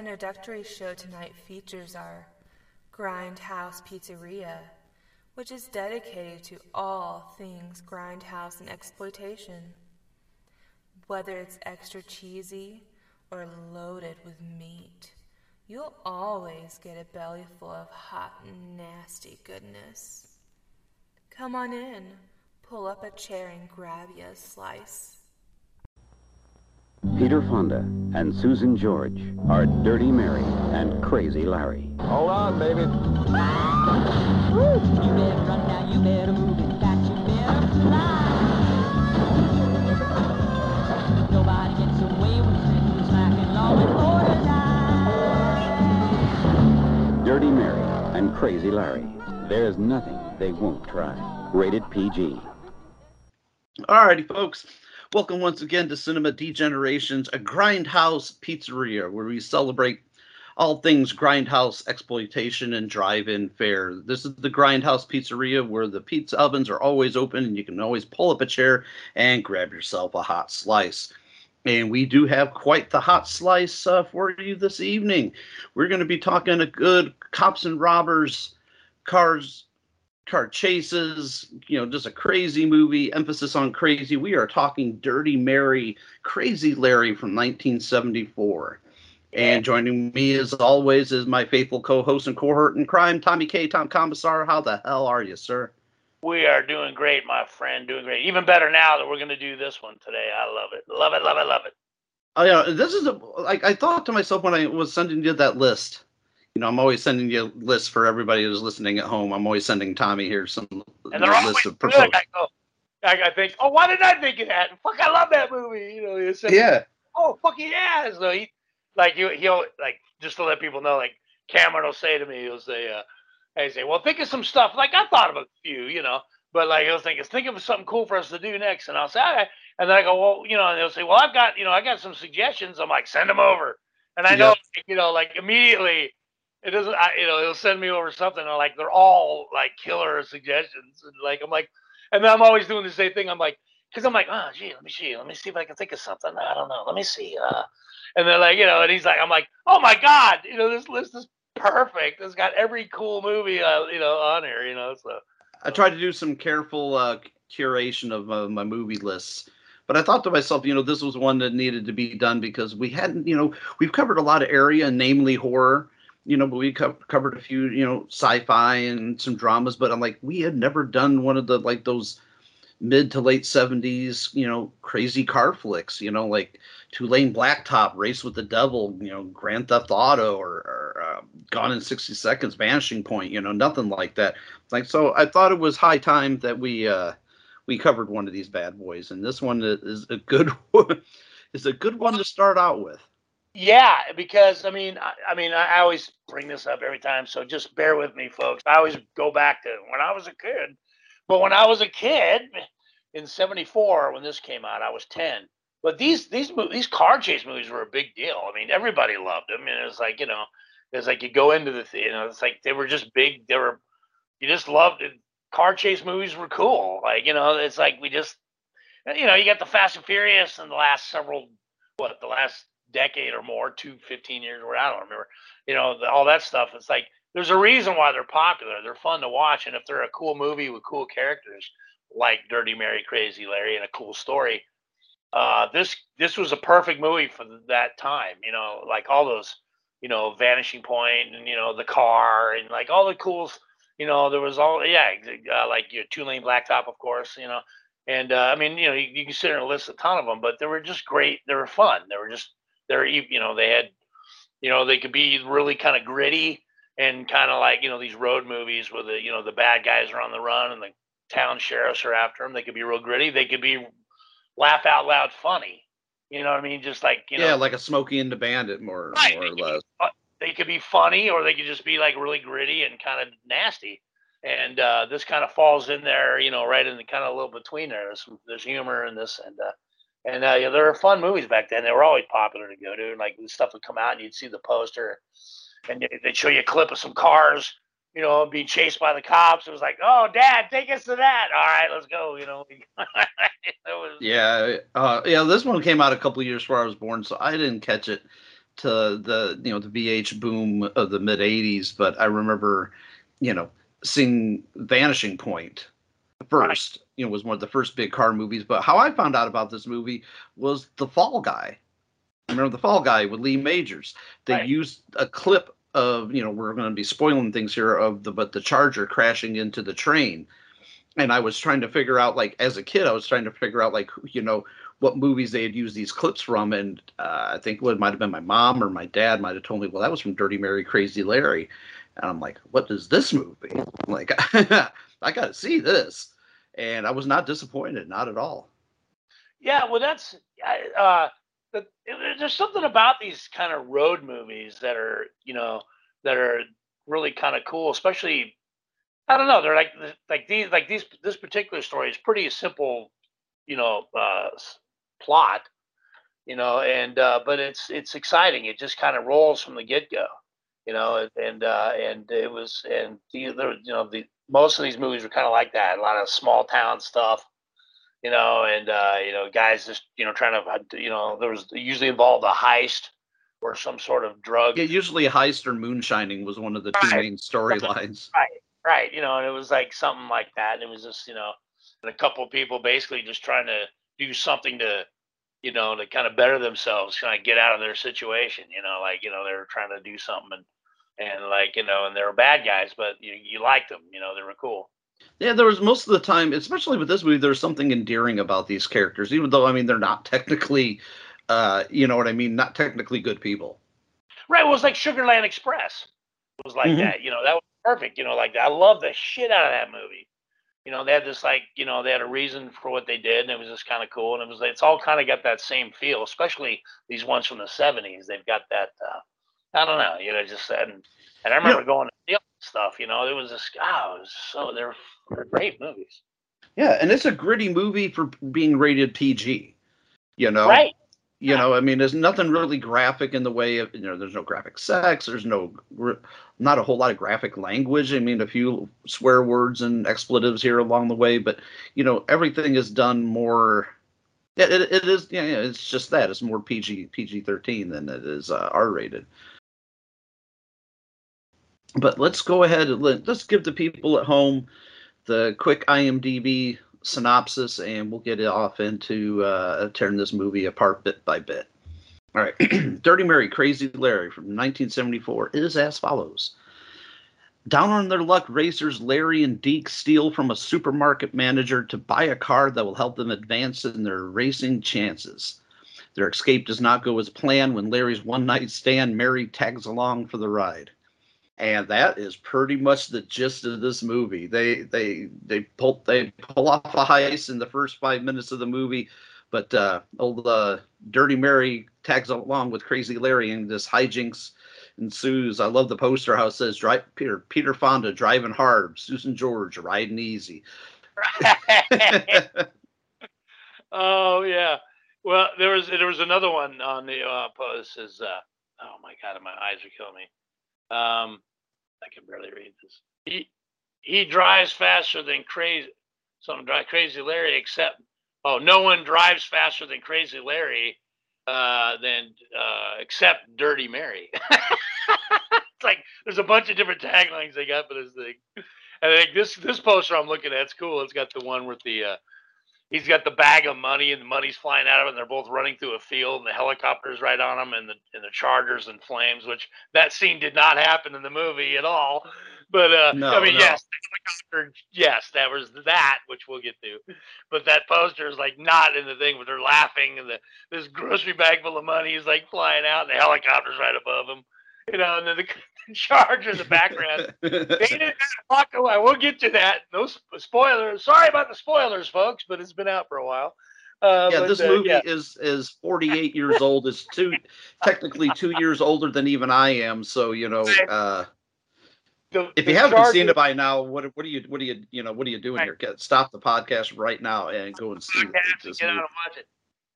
introductory show tonight features our Grindhouse Pizzeria, which is dedicated to all things grindhouse and exploitation. Whether it's extra cheesy or loaded with meat, you'll always get a belly full of hot, nasty goodness. Come on in, pull up a chair and grab you a slice. Peter Fonda and Susan George are Dirty Mary and Crazy Larry. Hold on, baby. You better run now, you better move in fact, you better fly. Nobody gets away when it's smacking law and order Dirty Mary and Crazy Larry. There's nothing they won't try. Rated PG. Alrighty, folks. Welcome once again to Cinema Degenerations, a grindhouse pizzeria where we celebrate all things grindhouse exploitation and drive-in fare. This is the grindhouse pizzeria where the pizza ovens are always open and you can always pull up a chair and grab yourself a hot slice. And we do have quite the hot slice uh, for you this evening. We're going to be talking a good cops and robbers, cars car chases, you know, just a crazy movie, emphasis on crazy. We are talking Dirty Mary, Crazy Larry from 1974. And joining me as always is my faithful co-host and cohort in crime, Tommy K. Tom Komisar. How the hell are you, sir? We are doing great, my friend. Doing great. Even better now that we're going to do this one today. I love it. Love it. Love it. Love it. Oh yeah, this is a like I thought to myself when I was sending you that list you know, I'm always sending you lists for everybody who's listening at home. I'm always sending Tommy here some and they're list of proposals. I, go, I, think, oh, why did I think of that? Fuck, I love that movie. You know, you say, yeah. Oh, fuck yeah. So he, like, he, he'll like just to let people know, like Cameron will say to me, he'll say, uh, I say, well, think of some stuff. Like I thought of a few, you know, but like he'll think, think of something cool for us to do next, and I'll say, all right. And then I go, well, you know, and they'll say, well, I've got, you know, I got some suggestions. I'm like, send them over. And I know, yep. you know, like immediately it doesn't I, you know it'll send me over something and like they're all like killer suggestions and like i'm like and then i'm always doing the same thing. I'm like because i'm like oh gee let me see let me see if i can think of something. I don't know let me see uh and then like you know and he's like i'm like oh my god you know this list is perfect. It's got every cool movie uh, you know on here you know so. I tried to do some careful uh curation of uh, my movie lists but I thought to myself, you know, this was one that needed to be done because we hadn't, you know, we've covered a lot of area, namely horror, you know, but we co- covered a few, you know, sci-fi and some dramas, but I'm like, we had never done one of the like those mid to late 70s, you know, crazy car flicks, you know, like Two Lane Blacktop, Race with the Devil, you know, Grand Theft Auto, or, or uh, Gone in 60 Seconds, Vanishing Point, you know, nothing like that. Like, so I thought it was high time that we uh, we covered one of these bad boys, and this one is a good is a good one to start out with. Yeah, because I mean, I, I mean, I, always bring this up every time, so just bear with me, folks. I always go back to when I was a kid. But when I was a kid in '74, when this came out, I was 10. But these these these car chase movies were a big deal. I mean, everybody loved them. And it's like you know, it's like you go into the you know, it's like they were just big. They were you just loved it. Car chase movies were cool. Like you know, it's like we just you know, you got the Fast and Furious and the last several what the last decade or more, two, 15 years, or I don't remember, you know, the, all that stuff. It's like there's a reason why they're popular. They're fun to watch, and if they're a cool movie with cool characters like Dirty Mary, Crazy Larry, and a cool story, uh, this this was a perfect movie for that time. You know, like all those, you know, Vanishing Point and you know the car and like all the cool. You know, there was all yeah, uh, like your two lane blacktop, of course. You know, and uh, I mean, you know, you, you can sit there and list a ton of them, but they were just great. They were fun. They were just they're you know they had, you know, they could be really kind of gritty and kind of like you know these road movies where the you know the bad guys are on the run and the town sheriffs are after them. They could be real gritty. They could be laugh out loud funny. You know what I mean? Just like you know, yeah, like a Smokey and the Bandit, more right, more or less. They could be funny, or they could just be like really gritty and kind of nasty. And uh, this kind of falls in there, you know, right in the kind of a little between there. There's, there's humor in this, and uh, and uh, yeah, there were fun movies back then. They were always popular to go to. And like stuff would come out, and you'd see the poster, and they'd show you a clip of some cars you know, being chased by the cops. It was like, oh, Dad, take us to that. All right, let's go. You know, was... yeah, uh, yeah. This one came out a couple of years before I was born, so I didn't catch it to the you know the VH boom of the mid '80s. But I remember, you know, seeing Vanishing Point first. You know, was one of the first big car movies. But how I found out about this movie was The Fall Guy. Remember The Fall Guy with Lee Majors? They right. used a clip of you know we're going to be spoiling things here of the but the charger crashing into the train and i was trying to figure out like as a kid i was trying to figure out like you know what movies they had used these clips from and uh, i think it might have been my mom or my dad might have told me well that was from dirty mary crazy larry and i'm like what is this movie I'm like i gotta see this and i was not disappointed not at all. Yeah well that's uh the, there's something about these kind of road movies that are you know that are really kind of cool especially i don't know they're like like these like these this particular story is pretty simple you know uh plot you know and uh but it's it's exciting. It just kind of rolls from the get-go you know and uh and it was and the, the you know the most of these movies were kind of like that a lot of small town stuff you know, and uh, you know, guys just you know trying to you know there was usually involved a heist or some sort of drug. Yeah, usually heist or moonshining was one of the two right. main storylines. Right, right. You know, and it was like something like that, and it was just you know, and a couple of people basically just trying to do something to you know to kind of better themselves, kind of get out of their situation. You know, like you know they're trying to do something and and like you know and they were bad guys, but you you liked them. You know, they were cool. Yeah, there was most of the time, especially with this movie, there's something endearing about these characters, even though I mean they're not technically, uh, you know what I mean, not technically good people. Right. It was like Sugarland Express. It was like mm-hmm. that. You know, that was perfect. You know, like I love the shit out of that movie. You know, they had this like, you know, they had a reason for what they did, and it was just kind of cool. And it was, it's all kind of got that same feel, especially these ones from the '70s. They've got that. Uh, I don't know. You know, just and and I remember going to stuff. You know, it was just oh, was so they're, they're great movies. Yeah, and it's a gritty movie for being rated PG. You know, right? You know, I mean, there's nothing really graphic in the way of you know, there's no graphic sex, there's no not a whole lot of graphic language. I mean, a few swear words and expletives here along the way, but you know, everything is done more. It, it, it is, yeah, it's just that it's more PG PG thirteen than it is uh, R rated but let's go ahead and let, us give the people at home the quick IMDb synopsis, and we'll get it off into uh, tearing this movie apart bit by bit. All right, Dirty Mary, Crazy Larry from 1974 is as follows. Down on their luck, racers Larry and Deke steal from a supermarket manager to buy a car that will help them advance in their racing chances. Their escape does not go as planned when Larry's one night stand Mary tags along for the ride and that is pretty much the gist of this movie. They they they pull they pull off a heist in the first five minutes of the movie, but uh, old uh, Dirty Mary tags along with Crazy Larry, and this hijinks ensues. I love the poster how it says "Drive Peter Peter Fonda driving hard, Susan George riding easy." oh yeah. Well, there was there was another one on the uh, post. Is uh, oh my god, my eyes are killing me. Um, I can barely read this. He he drives faster than crazy. Some drive crazy Larry, except oh, no one drives faster than Crazy Larry uh, than uh, except Dirty Mary. it's like there's a bunch of different taglines they got for this thing. And I think this this poster I'm looking at, it's cool. It's got the one with the uh, he's got the bag of money and the money's flying out of it and they're both running through a field and the helicopter's right on them and the and the chargers and flames which that scene did not happen in the movie at all but uh No, i mean no. yes the helicopter, yes that was that which we'll get to but that poster is like not in the thing but they're laughing and the this grocery bag full of money is like flying out and the helicopter's right above them you know and then the charger in the background they didn't walk away. We'll get to that. No spoilers. Sorry about the spoilers, folks, but it's been out for a while. Uh, yeah, but, this uh, movie yeah. is is 48 years old. It's two, technically two years older than even I am. So you know, uh, The- if you haven't seen it by now, what what are you what are you you know what are you doing here? Get stop the podcast right now and go and see podcast this get out and watch it.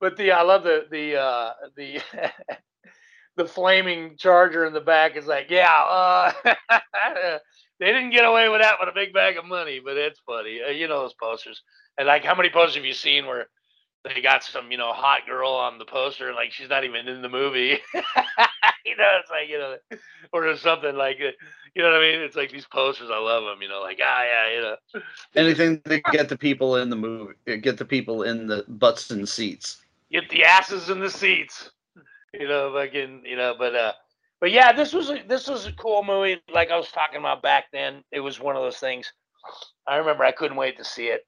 But the I love the the uh, the the flaming charger in the back is like, yeah, uh, they didn't get away with that with a big bag of money, but it's funny. Uh, you know those posters. And like, how many posters have you seen where they got some, you know, hot girl on the poster and like she's not even in the movie? you know, it's like you know, or something like, uh, you know what I mean? It's like these posters. I love them. You know, like ah, yeah, you know. Anything to get the people in the movie, get the people in the butts and seats. get the asses in the seats. You know, fucking, you know, but uh, but yeah, this was a, this was a cool movie. Like I was talking about back then, it was one of those things. I remember I couldn't wait to see it.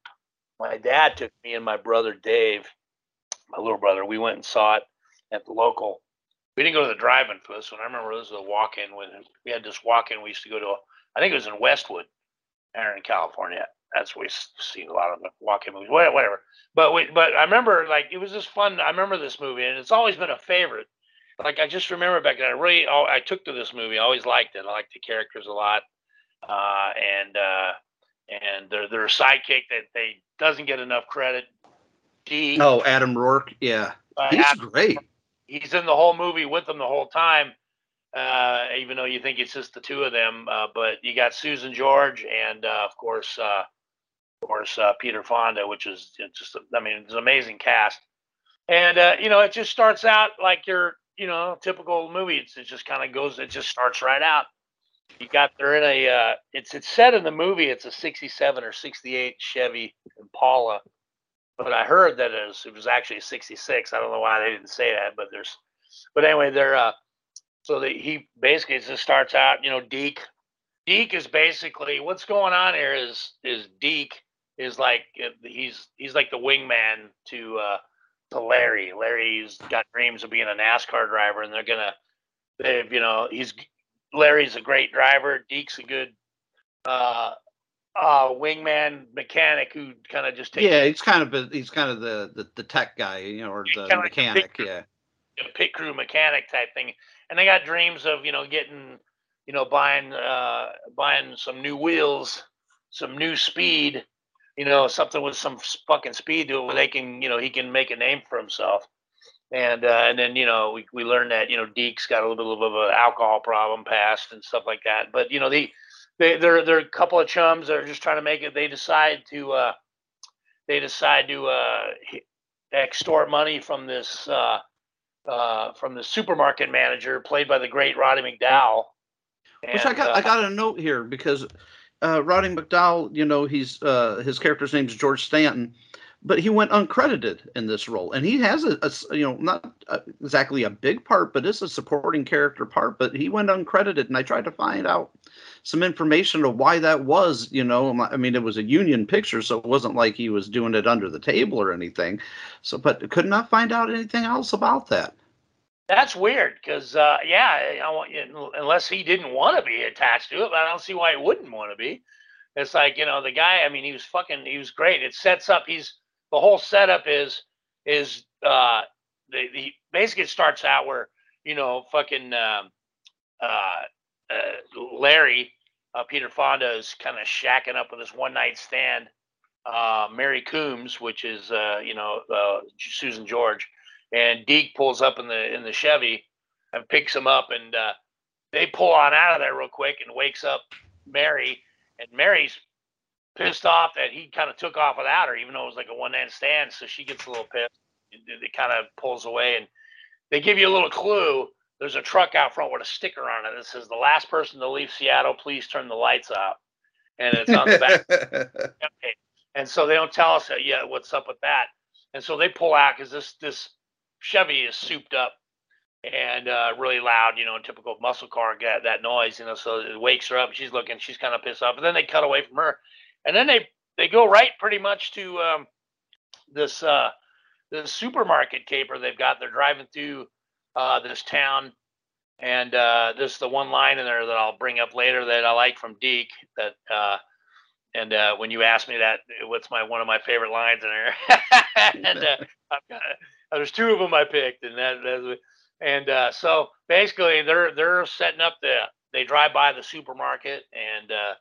My dad took me and my brother Dave, my little brother. We went and saw it at the local. We didn't go to the drive-in for this one. I remember this was a walk-in when we had this walk-in. We used to go to. I think it was in Westwood, there in California. That's where we see a lot of the walk-in movies. Whatever. But we, but I remember like it was just fun. I remember this movie, and it's always been a favorite. Like I just remember back then, I really oh, I took to this movie. I always liked it. I liked the characters a lot, uh, and uh, and their their sidekick that they doesn't get enough credit. D. Oh, Adam Roarke, yeah, Uh, he's Adam- great. He's in the whole movie with them the whole time, uh, even though you think it's just the two of them. Uh, but you got Susan George and uh, of course, uh, of course, uh, Peter Fonda, which is just I mean, it's an amazing cast. And uh, you know, it just starts out like your you know typical movie. It's, it just kind of goes. It just starts right out. You got they're in a. Uh, it's it's said in the movie it's a '67 or '68 Chevy Impala, but I heard that it was, it was actually '66. I don't know why they didn't say that, but there's. But anyway, they're. Uh, so that he basically just starts out. You know, Deke. Deke is basically what's going on here is is Deke is like uh, he's he's like the wingman to uh to Larry. Larry's got dreams of being a NASCAR driver, and they're gonna, they've you know he's Larry's a great driver. Deke's a good uh uh wingman mechanic who kind of just takes Yeah, he's kind of he's kind of the, the the tech guy, you know, or the kinda like mechanic. Yeah, a pit crew mechanic type thing. And they got dreams of, you know, getting, you know, buying uh buying some new wheels, some new speed, you know, something with some fucking speed to it where they can, you know, he can make a name for himself. And uh, and then you know we, we learned that you know Deke's got a little bit of an alcohol problem past and stuff like that. But you know the they they're they're a couple of chums that are just trying to make it. They decide to uh, they decide to uh, extort money from this uh, uh, from the supermarket manager played by the great Roddy McDowall. which I got uh, I got a note here because uh, Roddy McDowall, you know, he's uh, his character's name's George Stanton, but he went uncredited in this role, and he has a you know not uh, exactly a big part, but it's a supporting character part. But he went uncredited, and I tried to find out some information of why that was. You know, I mean, it was a union picture, so it wasn't like he was doing it under the table or anything. So, but could not find out anything else about that. That's weird because, uh, yeah, I unless he didn't want to be attached to it, but I don't see why he wouldn't want to be. It's like you know the guy. I mean, he was fucking. He was great. It sets up. He's the whole setup is is uh the, the basically it starts out where you know fucking um, uh, uh, Larry uh, Peter Fonda is kind of shacking up with this one night stand. Uh, Mary Coombs, which is uh, you know uh, Susan George, and Deke pulls up in the in the Chevy and picks him up, and uh, they pull on out of there real quick and wakes up Mary, and Mary's pissed off that he kind of took off without her, even though it was like a one night stand. So she gets a little pissed. It, it kind of pulls away, and they give you a little clue. There's a truck out front with a sticker on it that says, "The last person to leave Seattle, please turn the lights out." And it's on the back. Okay. and so they don't tell us yet what's up with that. And so they pull out because this this Chevy is souped up and uh, really loud, you know, typical muscle car get that noise, you know. So it wakes her up. She's looking, she's kind of pissed off. And then they cut away from her, and then they they go right pretty much to um, this uh, this supermarket caper they've got. They're driving through uh, this town, and uh, this is the one line in there that I'll bring up later that I like from Deke. That uh, and uh, when you ask me that, what's my one of my favorite lines in there? and uh, I've got, there's two of them I picked, and that that's and uh, so basically they're they're setting up the they drive by the supermarket and uh,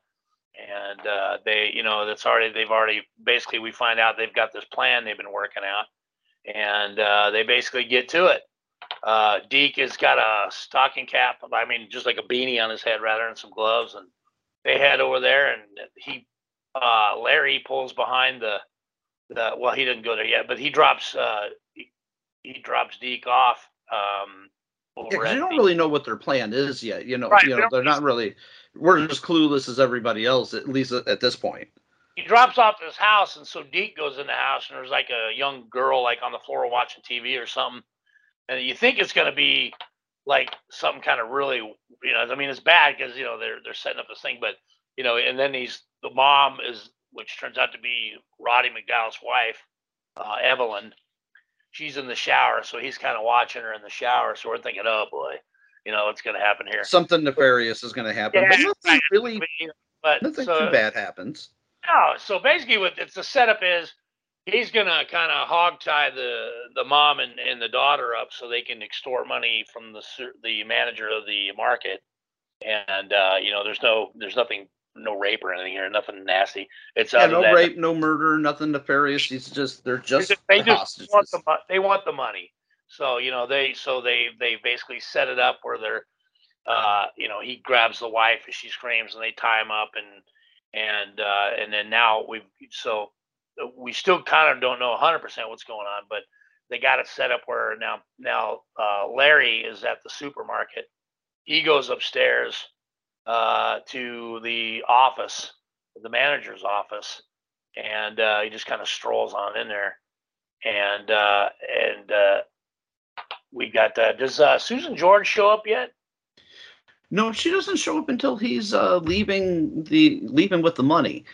and uh, they you know that's already they've already basically we find out they've got this plan they've been working out and uh, they basically get to it. Uh, Deke has got a stocking cap, I mean just like a beanie on his head rather and some gloves and they head over there and he uh, Larry pulls behind the the well he didn't go there yet but he drops uh, he, he drops Deke off um, yeah, you don't really know what their plan is yet. You know, right, you know, they're not really. We're as clueless as everybody else, at least at, at this point. He drops off his house, and so Deke goes in the house, and there's like a young girl like on the floor watching TV or something, and you think it's gonna be like something kind of really, you know, I mean, it's bad because you know they're they're setting up this thing, but you know, and then he's the mom is, which turns out to be Roddy McDowall's wife, uh, Evelyn, she's in the shower, so he's kind of watching her in the shower. So we're thinking, oh boy, you know what's going to happen here? Something nefarious is going to happen, yeah, but nothing really, but nothing so, too bad happens. No, so basically, what it's the setup is he's going to kind of hog tie the the mom and, and the daughter up so they can extort money from the the manager of the market, and uh, you know, there's no there's nothing no rape or anything here, nothing nasty. It's yeah, no rape, no murder, nothing nefarious. It's just they're just they just hostages. want the they want the money. So you know they so they they basically set it up where they're uh you know he grabs the wife and she screams and they tie him up and and uh and then now we so we still kind of don't know 100% what's going on but they got it set up where now now uh Larry is at the supermarket he goes upstairs uh, to the office, the manager's office, and uh, he just kind of strolls on in there. And uh, and uh, we got does uh, Susan George show up yet? No, she doesn't show up until he's leaving the leaving with the money,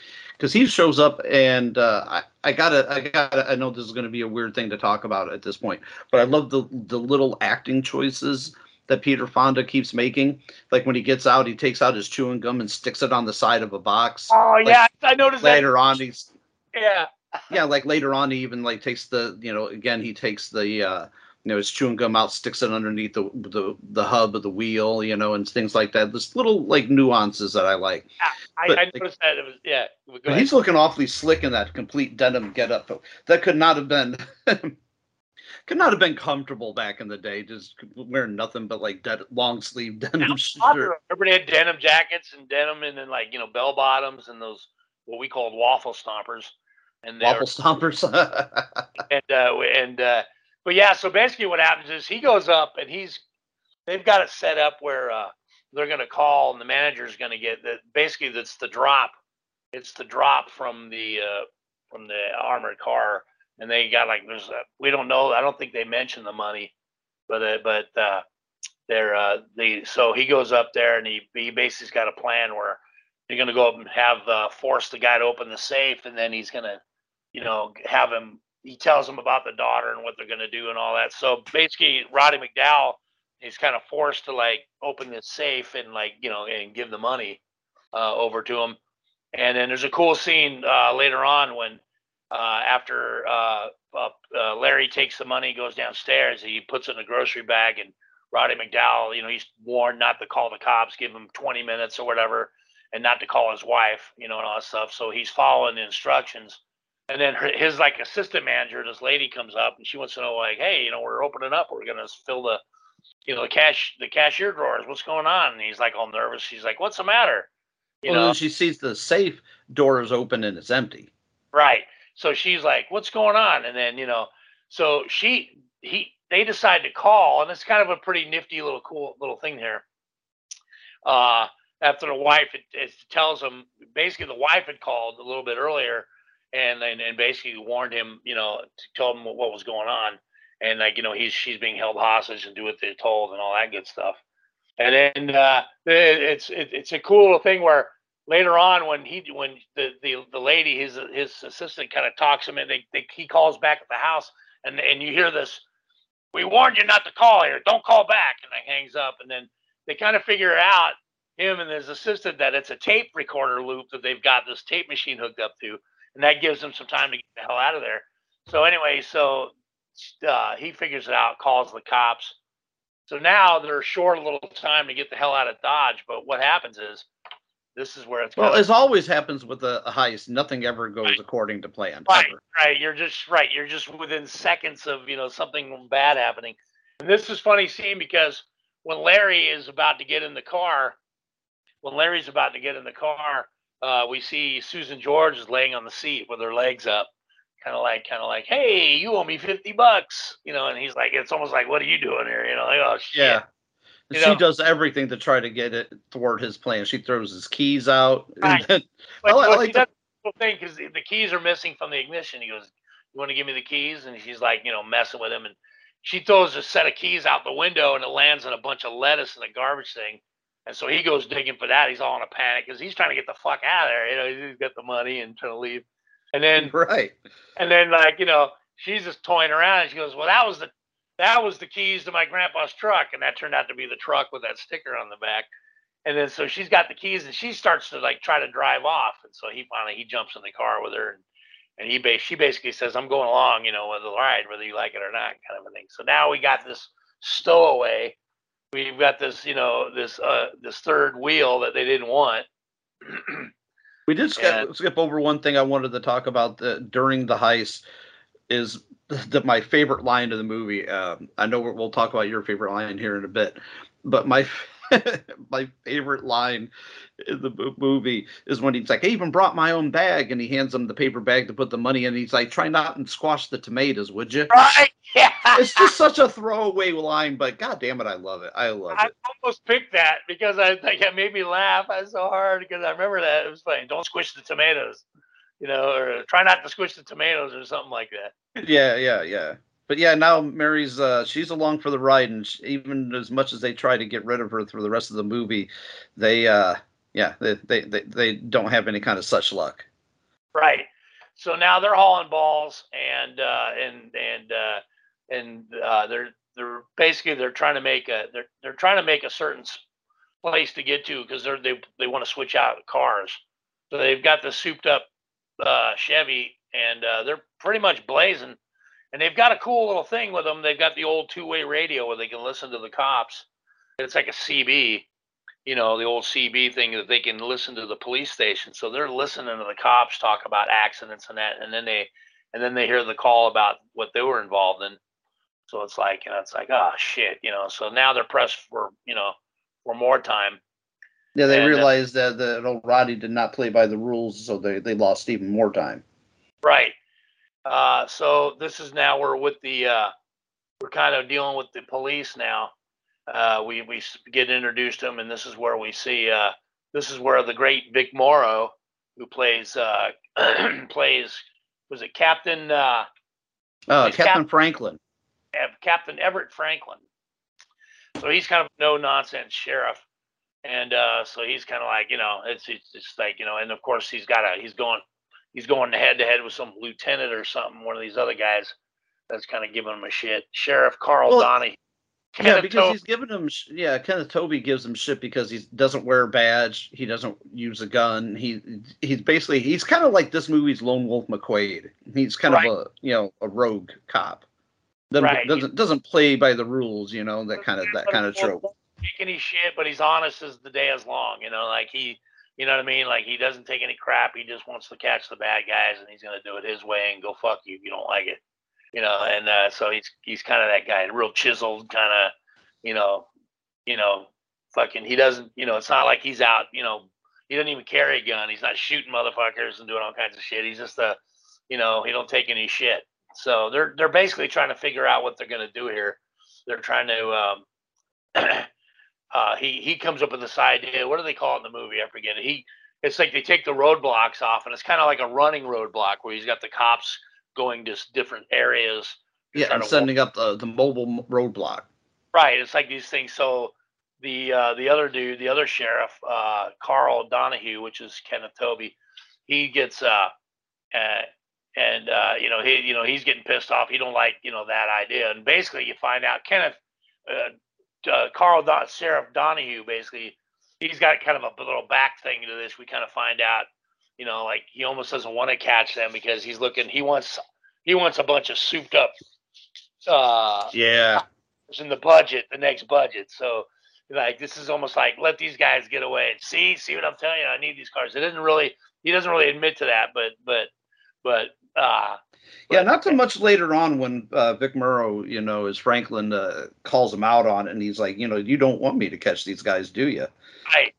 because he shows up and uh, I, I gotta I gotta I know this is gonna be a weird thing to talk about at this point, but I love the the little acting choices that Peter Fonda keeps making. Like when he gets out, he takes out his chewing gum and sticks it on the side of a box. Oh like yeah, I noticed later that. on. He's yeah, yeah. Like later on, he even like takes the you know again he takes the uh, you know his chewing gum out, sticks it underneath the the the hub of the wheel, you know, and things like that. There's little like nuances that I like. I, but, I noticed like, that it was yeah. But he's looking awfully slick in that complete denim getup. That could not have been could not have been comfortable back in the day, just wearing nothing but like dead, long sleeve denim shirt. Everybody had denim jackets and denim, and then like you know bell bottoms and those what we called waffle stompers. And waffle stompers. and uh, and uh, but yeah, so basically what happens is he goes up and he's they've got it set up where uh, they're going to call and the manager's going to get that. Basically, that's the drop. It's the drop from the uh, from the armored car and they got like there's a, we don't know. I don't think they mentioned the money, but uh, but uh, they're uh, the so he goes up there and he he basically's got a plan where you're gonna go up and have uh, force the guy to open the safe, and then he's gonna you know have him. He tells him about the daughter and what they're gonna do and all that. So basically, Roddy McDowall he's kind of forced to like open this safe and like you know and give the money uh, over to him. And then there's a cool scene uh, later on when uh, after uh, uh, Larry takes the money, goes downstairs, he puts it in a grocery bag, and Roddy McDowall, you know, he's warned not to call the cops, give him 20 minutes or whatever, and not to call his wife, you know, and all that stuff. So he's following the instructions. And then his like assistant manager, this lady comes up and she wants to know, like, hey, you know, we're opening up, we're gonna fill the, you know, the cash, the cashier drawers. What's going on? And he's like all nervous. She's like, what's the matter? You well, know, she sees the safe door is open and it's empty. Right. So she's like, "What's going on?" And then you know, so she he they decide to call, and it's kind of a pretty nifty little cool little thing here. Uh, after the wife it, it tells them basically the wife had called a little bit earlier and and, and basically warned him, you know, to tell him what, was going on, and like you know he's she's being held hostage and do what they're told and all that good stuff. And then uh, it, it's it, it's a cool thing where later on when he when the the, the lady his his assistant kind of talks him and they, they he calls back at the house and and you hear this we warned you not to call here. Don't call back. And he hangs up. And then they kind of figure out him and his assistant that it's a tape recorder loop that they've got this tape machine hooked up to and that gives them some time to get the hell out of there so anyway so uh, he figures it out calls the cops so now they're short a little time to get the hell out of dodge but what happens is this is where it's Well, as always happens with a, a heist, nothing ever goes according to plan. Right, ever. right. You're just right. You're just within seconds of you know something bad happening. And this is funny scene because when Larry is about to get in the car, when Larry's about to get in the car, uh, we see Susan George is laying on the seat with her legs up, kind of like, kind of like, "Hey, you owe me fifty bucks," you know. And he's like, it's almost like, "What are you doing here?" You know, like, "Oh shit." Yeah. You she know? does everything to try to get it toward his plan. She throws his keys out. and Right. then- But, I I like the- cool thing because the, the keys are missing from the ignition. He goes, "You want to give me the keys?" And she's like, you know, messing with him, and she throws a set of keys out the window, and it lands on a bunch of lettuce in the garbage thing. And so he goes digging for that. He's all in a panic because he's trying to get the fuck out of there. You know, he's got the money and trying to leave. And then, right. and then, like you know, she's just toying around, and she goes, "Well, that was the that was the keys to my grandpa's truck," and that turned out to be the truck with that sticker on the back. And then so she's got the keys, and she starts to like try to drive off, and so he finally he jumps in the car with her, and, and he ba- she basically says, "I'm going along, you know, with the ride, whether you like it or not," kind of a thing. So now we got this stowaway. We've got this, you know, this uh this third wheel that they didn't want. We did skip, skip over one thing I wanted to talk about the, during the heist is the, my favorite line of the movie. Um, I know we'll talk about your favorite line here in a bit, but my my favorite line in the movie is when he's like, "I even brought my own bag," and he hands him the paper bag to put the money in. He's like, "Try not and squash the tomatoes, would you?" Right? Yeah. It's just such a throwaway line, but god damn it, I love it. I love I it. I almost picked that because I think it made me laugh. I so hard because I remember that it was funny. Don't squish the tomatoes, you know, or try not to squish the tomatoes or something like that. Yeah, yeah, yeah. But yeah, now Mary's uh she's along for the ride, and sh even as much as they try to get rid of her through the rest of the movie, they uh yeah they they they, they don't have any kind of such luck. Right. So now they're hauling balls and uh, and and uh, and uh, they're they're basically they're trying to make a they're they're trying to make a certain place to get to because they're they they want to switch out cars. So they've got the souped up uh, Chevy and uh, they're pretty much blazing. And they've got a cool little thing with them. They've got the old two way radio where they can listen to the cops. It's like a CB, you know, the old CB thing that they can listen to the police station. So they're listening to the cops talk about accidents and that, and then they and then they hear the call about what they were involved in. So it's like, you know, it's like, oh shit, you know. So now they're pressed for, you know, for more time. Yeah, they And, uh, realized that that old Roddy did not play by the rules, so they they lost even more time. Right. Uh, so this is now we're with the uh, we're kind of dealing with the police now. Uh, we we get introduced to them, and this is where we see uh, this is where the great Vic Morrow, who plays uh, plays was it Captain uh, Uh, Captain Cap- Franklin. Captain Everett Franklin. So he's kind of no nonsense sheriff, and uh, so he's kind of like you know it's it's just like you know, and of course he's got a he's going he's going head to head with some lieutenant or something, one of these other guys that's kind of giving him a shit. Sheriff Carl Well, Donahue. Yeah, because he's giving him. sh- Yeah, Kenneth Tobey gives him shit because he doesn't wear a badge. He doesn't use a gun. He he's basically he's kind of like this movie's Lone Wolf McQuade. He's kind Right. of a you know a rogue cop. Doesn't, Right. doesn't doesn't play by the rules. You know that kind of that kind of trope. take any shit, but he's honest as the day is long. You know, like he, you know what I mean? Like he doesn't take any crap. He just wants to catch the bad guys, and he's gonna do it his way and go fuck you if you don't like it. You know, and uh, so he's he's kind of that guy, real chiseled, kind of, you know, you know, fucking. He doesn't, you know, it's not like he's out. You know, he doesn't even carry a gun. He's not shooting motherfuckers and doing all kinds of shit. He's just a, you know, he don't take any shit. So they're they're basically trying to figure out what they're gonna do here. They're trying to um, uh, he he comes up with this idea. What do they call it in the movie? I forget. He it's like they take the roadblocks off, and it's kind of like a running roadblock where he's got the cops going to different areas. to Yeah, and sending setting up the, the mobile roadblock. Right. It's like these things. So the uh, the other dude, the other sheriff, uh, Carl Donahue, which is Kenneth Tobey, he gets uh, uh and uh, you know he you know he's getting pissed off. He don't like you know that idea. And basically, you find out Kenneth uh, uh, Carl Don- Sheriff Donahue basically he's got kind of a little back thing to this. We kind of find out, you know, like he almost doesn't want to catch them because he's looking. He wants he wants a bunch of souped up uh Yeah. in the budget, the next budget. So like this is almost like let these guys get away. and See, see what I'm telling you? I need these cars. It doesn't really he doesn't really admit to that, but but but uh Yeah, not so much later on when uh, Vic Morrow, you know, as Franklin uh, calls him out on it, and he's like, you know, you don't want me to catch these guys, do you? right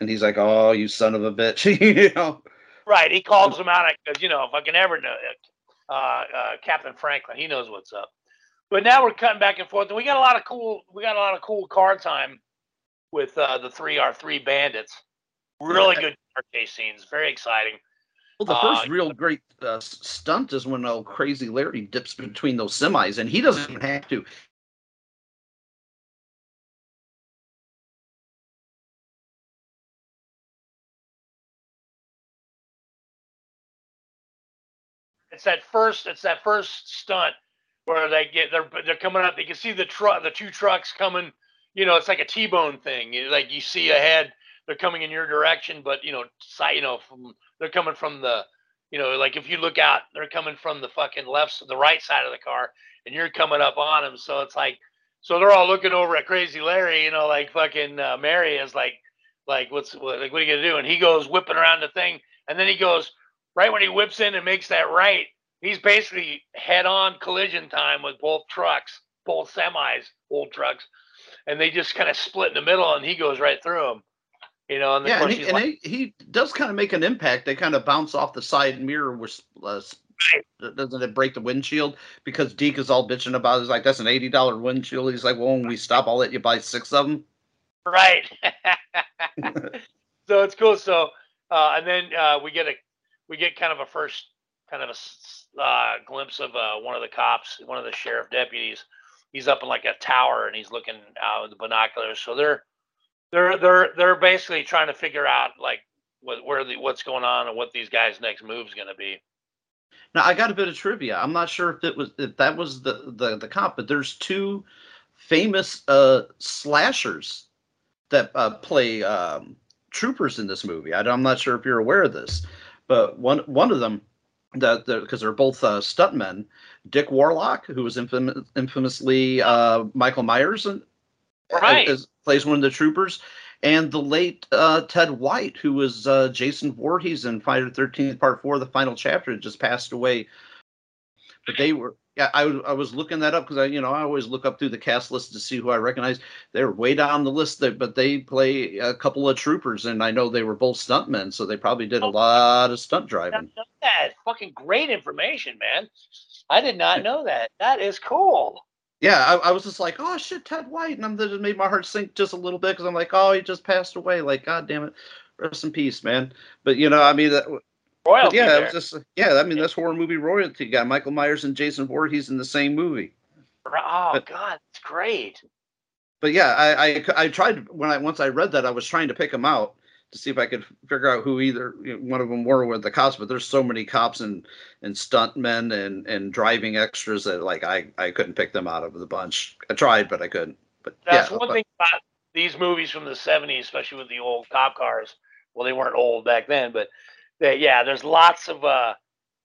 And he's like, oh, you son of a bitch, you know. Right. He calls them out because you know if I can ever know uh, uh, Captain Franklin, he knows what's up. But now we're cutting back and forth, and we got a lot of cool we got a lot of cool car time with uh, the three our three bandits. Really good car chase scenes, very exciting. Well, the Uh, first real great uh, stunt is when old crazy Larry dips between those semis, and he doesn't even have to. It's that first. It's that first stunt where they get they're they're coming up. You can see the truck, the two trucks coming. You know, it's like a T-bone thing. Like you see ahead, they're coming in your direction, but you know, side, you know, from they're coming from the, you know, like if you look out, they're coming from the fucking left, the right side of the car, and you're coming up on them. So it's like, so they're all looking over at Crazy Larry. You know, like fucking uh, Mary is like, like what's what, like what are you gonna do? And he goes whipping around the thing, and then he goes right when he whips in and makes that right, he's basically head on collision time with both trucks, both semis, old trucks, and they just kind of split in the middle, and he goes right through them. You know, and Yeah, and, he, and like, he, he does kind of make an impact. They kind of bounce off the side mirror, with uh, doesn't it break the windshield? Because Deke is all bitching about. it. He's like, "That's an eighty dollar windshield." He's like, "Well, when we stop, I'll let you buy six of them." right. so it's cool. So uh, and then uh, we get a we get kind of a first kind of a uh, glimpse of uh, one of the cops, one of the sheriff deputies. He's up in like a tower and he's looking out with the binoculars. So they're they're they're they're basically trying to figure out like what where the what's going on and what these guys' next move's going to be. Now I got a bit of trivia. I'm not sure if it was if that was the the, the cop, but there's two famous uh, slashers that uh, play um, troopers in this movie. I, am not sure if you're aware of this, but one one of them that because they're both uh, stuntmen, Dick Warlock, who was infam- infamously uh, Michael Myers, and Right. as, plays one of the troopers, and the late uh, Ted White, who was uh, Jason Voorhees in Friday Thirteenth Part Four, the final chapter, just passed away. But they were, yeah, I, was- I was looking that up because I, you know, I always look up through the cast list to see who I recognize. They're way down the list, there, but they play a couple of troopers, and I know they were both stuntmen, so they probably did a oh. lot of stunt driving. That fucking great information, man. I did not know that. That is cool. Yeah, I, I was just like, oh shit, Ted White, and I'm that made my heart sink just a little bit because I'm like, oh, he just passed away. Like, god damn it, rest in peace, man. But you know, I mean, that, but Royalty yeah, it was just yeah. I mean, that's horror movie royalty. You got Michael Myers and Jason Voorhees in the same movie. Oh But- God, it's great. But yeah, I, I I tried when I once I read that I was trying to pick them out to see if I could figure out who either you know, one of them were with the cops. But there's so many cops and and stuntmen and and driving extras that like I I couldn't pick them out of the bunch. I tried, but I couldn't. But That's yeah, one but- thing about these movies from the '70s, especially with the old cop cars. Well, they weren't old back then, but they, yeah, there's lots of uh,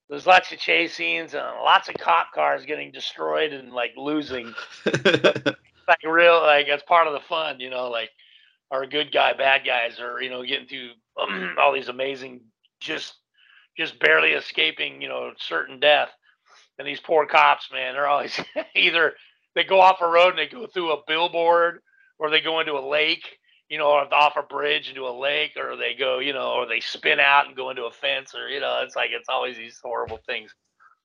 there's lots of chase scenes and lots of cop cars getting destroyed and like losing. like real, like that's part of the fun, you know. Like our good guy, bad guys are you know getting through all these amazing, just just barely escaping, you know, certain death. And these poor cops, man, they're always either they go off a road and they go through a billboard, or they go into a lake, you know, off a bridge into a lake, or they go, you know, or they spin out and go into a fence, or you know, it's like it's always these horrible things.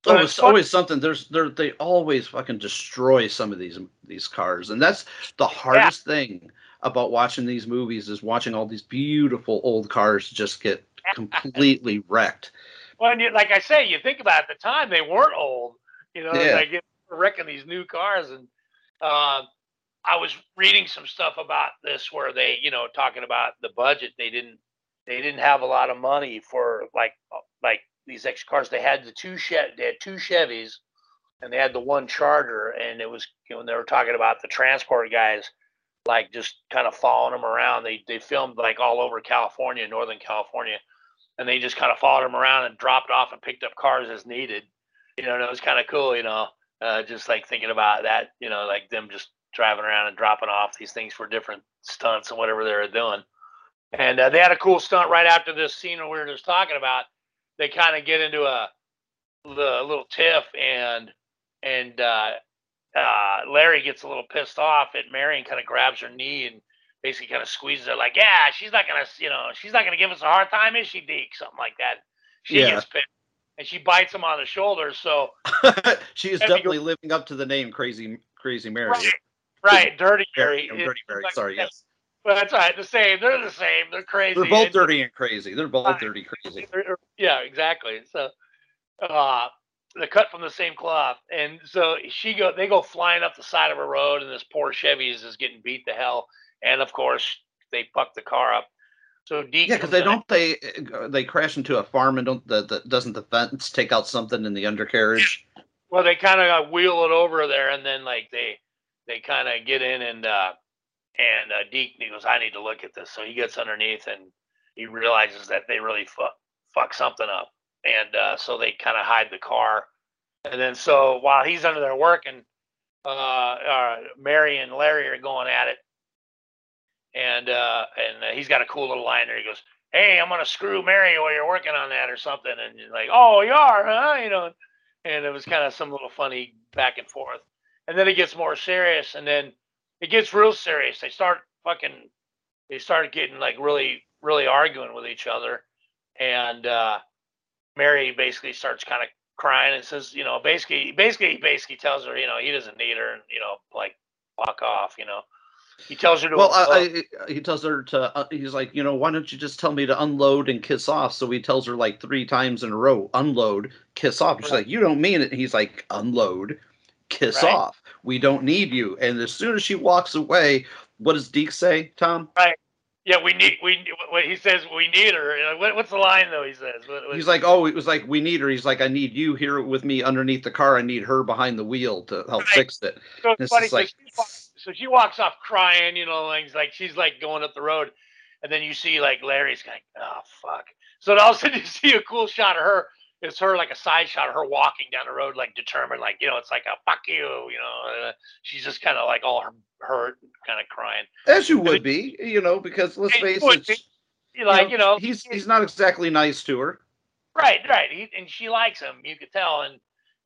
Oh, it's fun- always something. There's there they always fucking destroy some of these these cars, and that's the hardest thing about watching these movies is watching all these beautiful old cars just get completely wrecked. Well, and you, like I say, you think about it, at the time they weren't old. You know, Yeah. like wrecking these new cars, and uh, I was reading some stuff about this where they, you know, talking about the budget. They didn't, they didn't have a lot of money for like, uh, like these extra cars. They had the two Chev, they had two Chevys, and they had the one Charger, and it was, you know, when they were talking about the transport guys, like just kind of following them around. They they filmed like all over California, Northern California, and they just kind of followed them around and dropped off and picked up cars as needed. You know, and it was kind of cool. You know, uh, just like thinking about that. You know, like them just driving around and dropping off these things for different stunts and whatever they were doing. And uh, they had a cool stunt right after this scene we were just talking about. They kind of get into a, a little tiff, and and uh, uh, Larry gets a little pissed off at Mary and kind of grabs her knee and basically kind of squeezes her like, yeah, she's not gonna, you know, she's not gonna give us a hard time, is she, Deke? Something like that. She Yeah. gets pissed and she bites him on the shoulder. So she is definitely living up to the name Crazy Crazy Mary. Right. Right, Dirty Mary. Dirty Mary. Like- Sorry, yes. But that's all right. The same. They're the same. They're crazy. They're both dirty and crazy. They're both dirty crazy. Yeah, exactly. So, uh, they're cut from the same cloth, and so she go. They go flying up the side of a road, and this poor Chevy is getting beat to hell. And of course, they fuck the car up. So Deke. Yeah, because they don't they they crash into a farm and don't the, the doesn't the fence take out something in the undercarriage? Well, they kind of wheel it over there, and then like they they kind of get in, and uh, and uh, Deke he goes, "I need to look at this." So he gets underneath, and he realizes that they really fuck fuck something up, and uh, so they kind of hide the car, and then so while he's under there working, uh, uh, Mary and Larry are going at it, and uh, and uh, he's got a cool little line there. He goes, "Hey, I'm gonna screw Mary while you're working on that or something," and you're like, "Oh, you are, huh?" You know and it was kind of some little funny back and forth. And then it gets more serious, and then it gets real serious. They start fucking, they start getting like really, really arguing with each other, and uh, Mary basically starts kind of crying and says, you know, basically, basically, basically tells her, you know, he doesn't need her, and you know, like fuck off, you know. He tells her to. Well, I, I, he tells her to. Uh, he's like, you know, why don't you just tell me to unload and kiss off? So he tells her like three times in a row, unload, kiss off. She's Right. like, you don't mean it. He's like, unload, kiss Right. off. We don't need you. And as soon as she walks away, what does Deke say, Tom? right. Yeah, we need we. What he says, we need her. What, what's the line though? He says. What, what- He's like, oh, it was like we need her. He's like, I need you here with me underneath the car. I need her behind the wheel to help fix it. So And it's funny. So, like, she walks, so she walks off crying, you know, like, like she's like going up the road, and then you see like Larry's like, oh fuck. So then all of a sudden you see a cool shot of her. It's her like a side shot of her walking down the road, like determined, like you know, it's like a fuck you, you know. Uh, she's just kind of like all hurt, kind of crying. as you would be, you know, because let's It face it, be. you Like you know, he's he's not exactly nice to her. Right, right. He, and she likes him. You could tell, and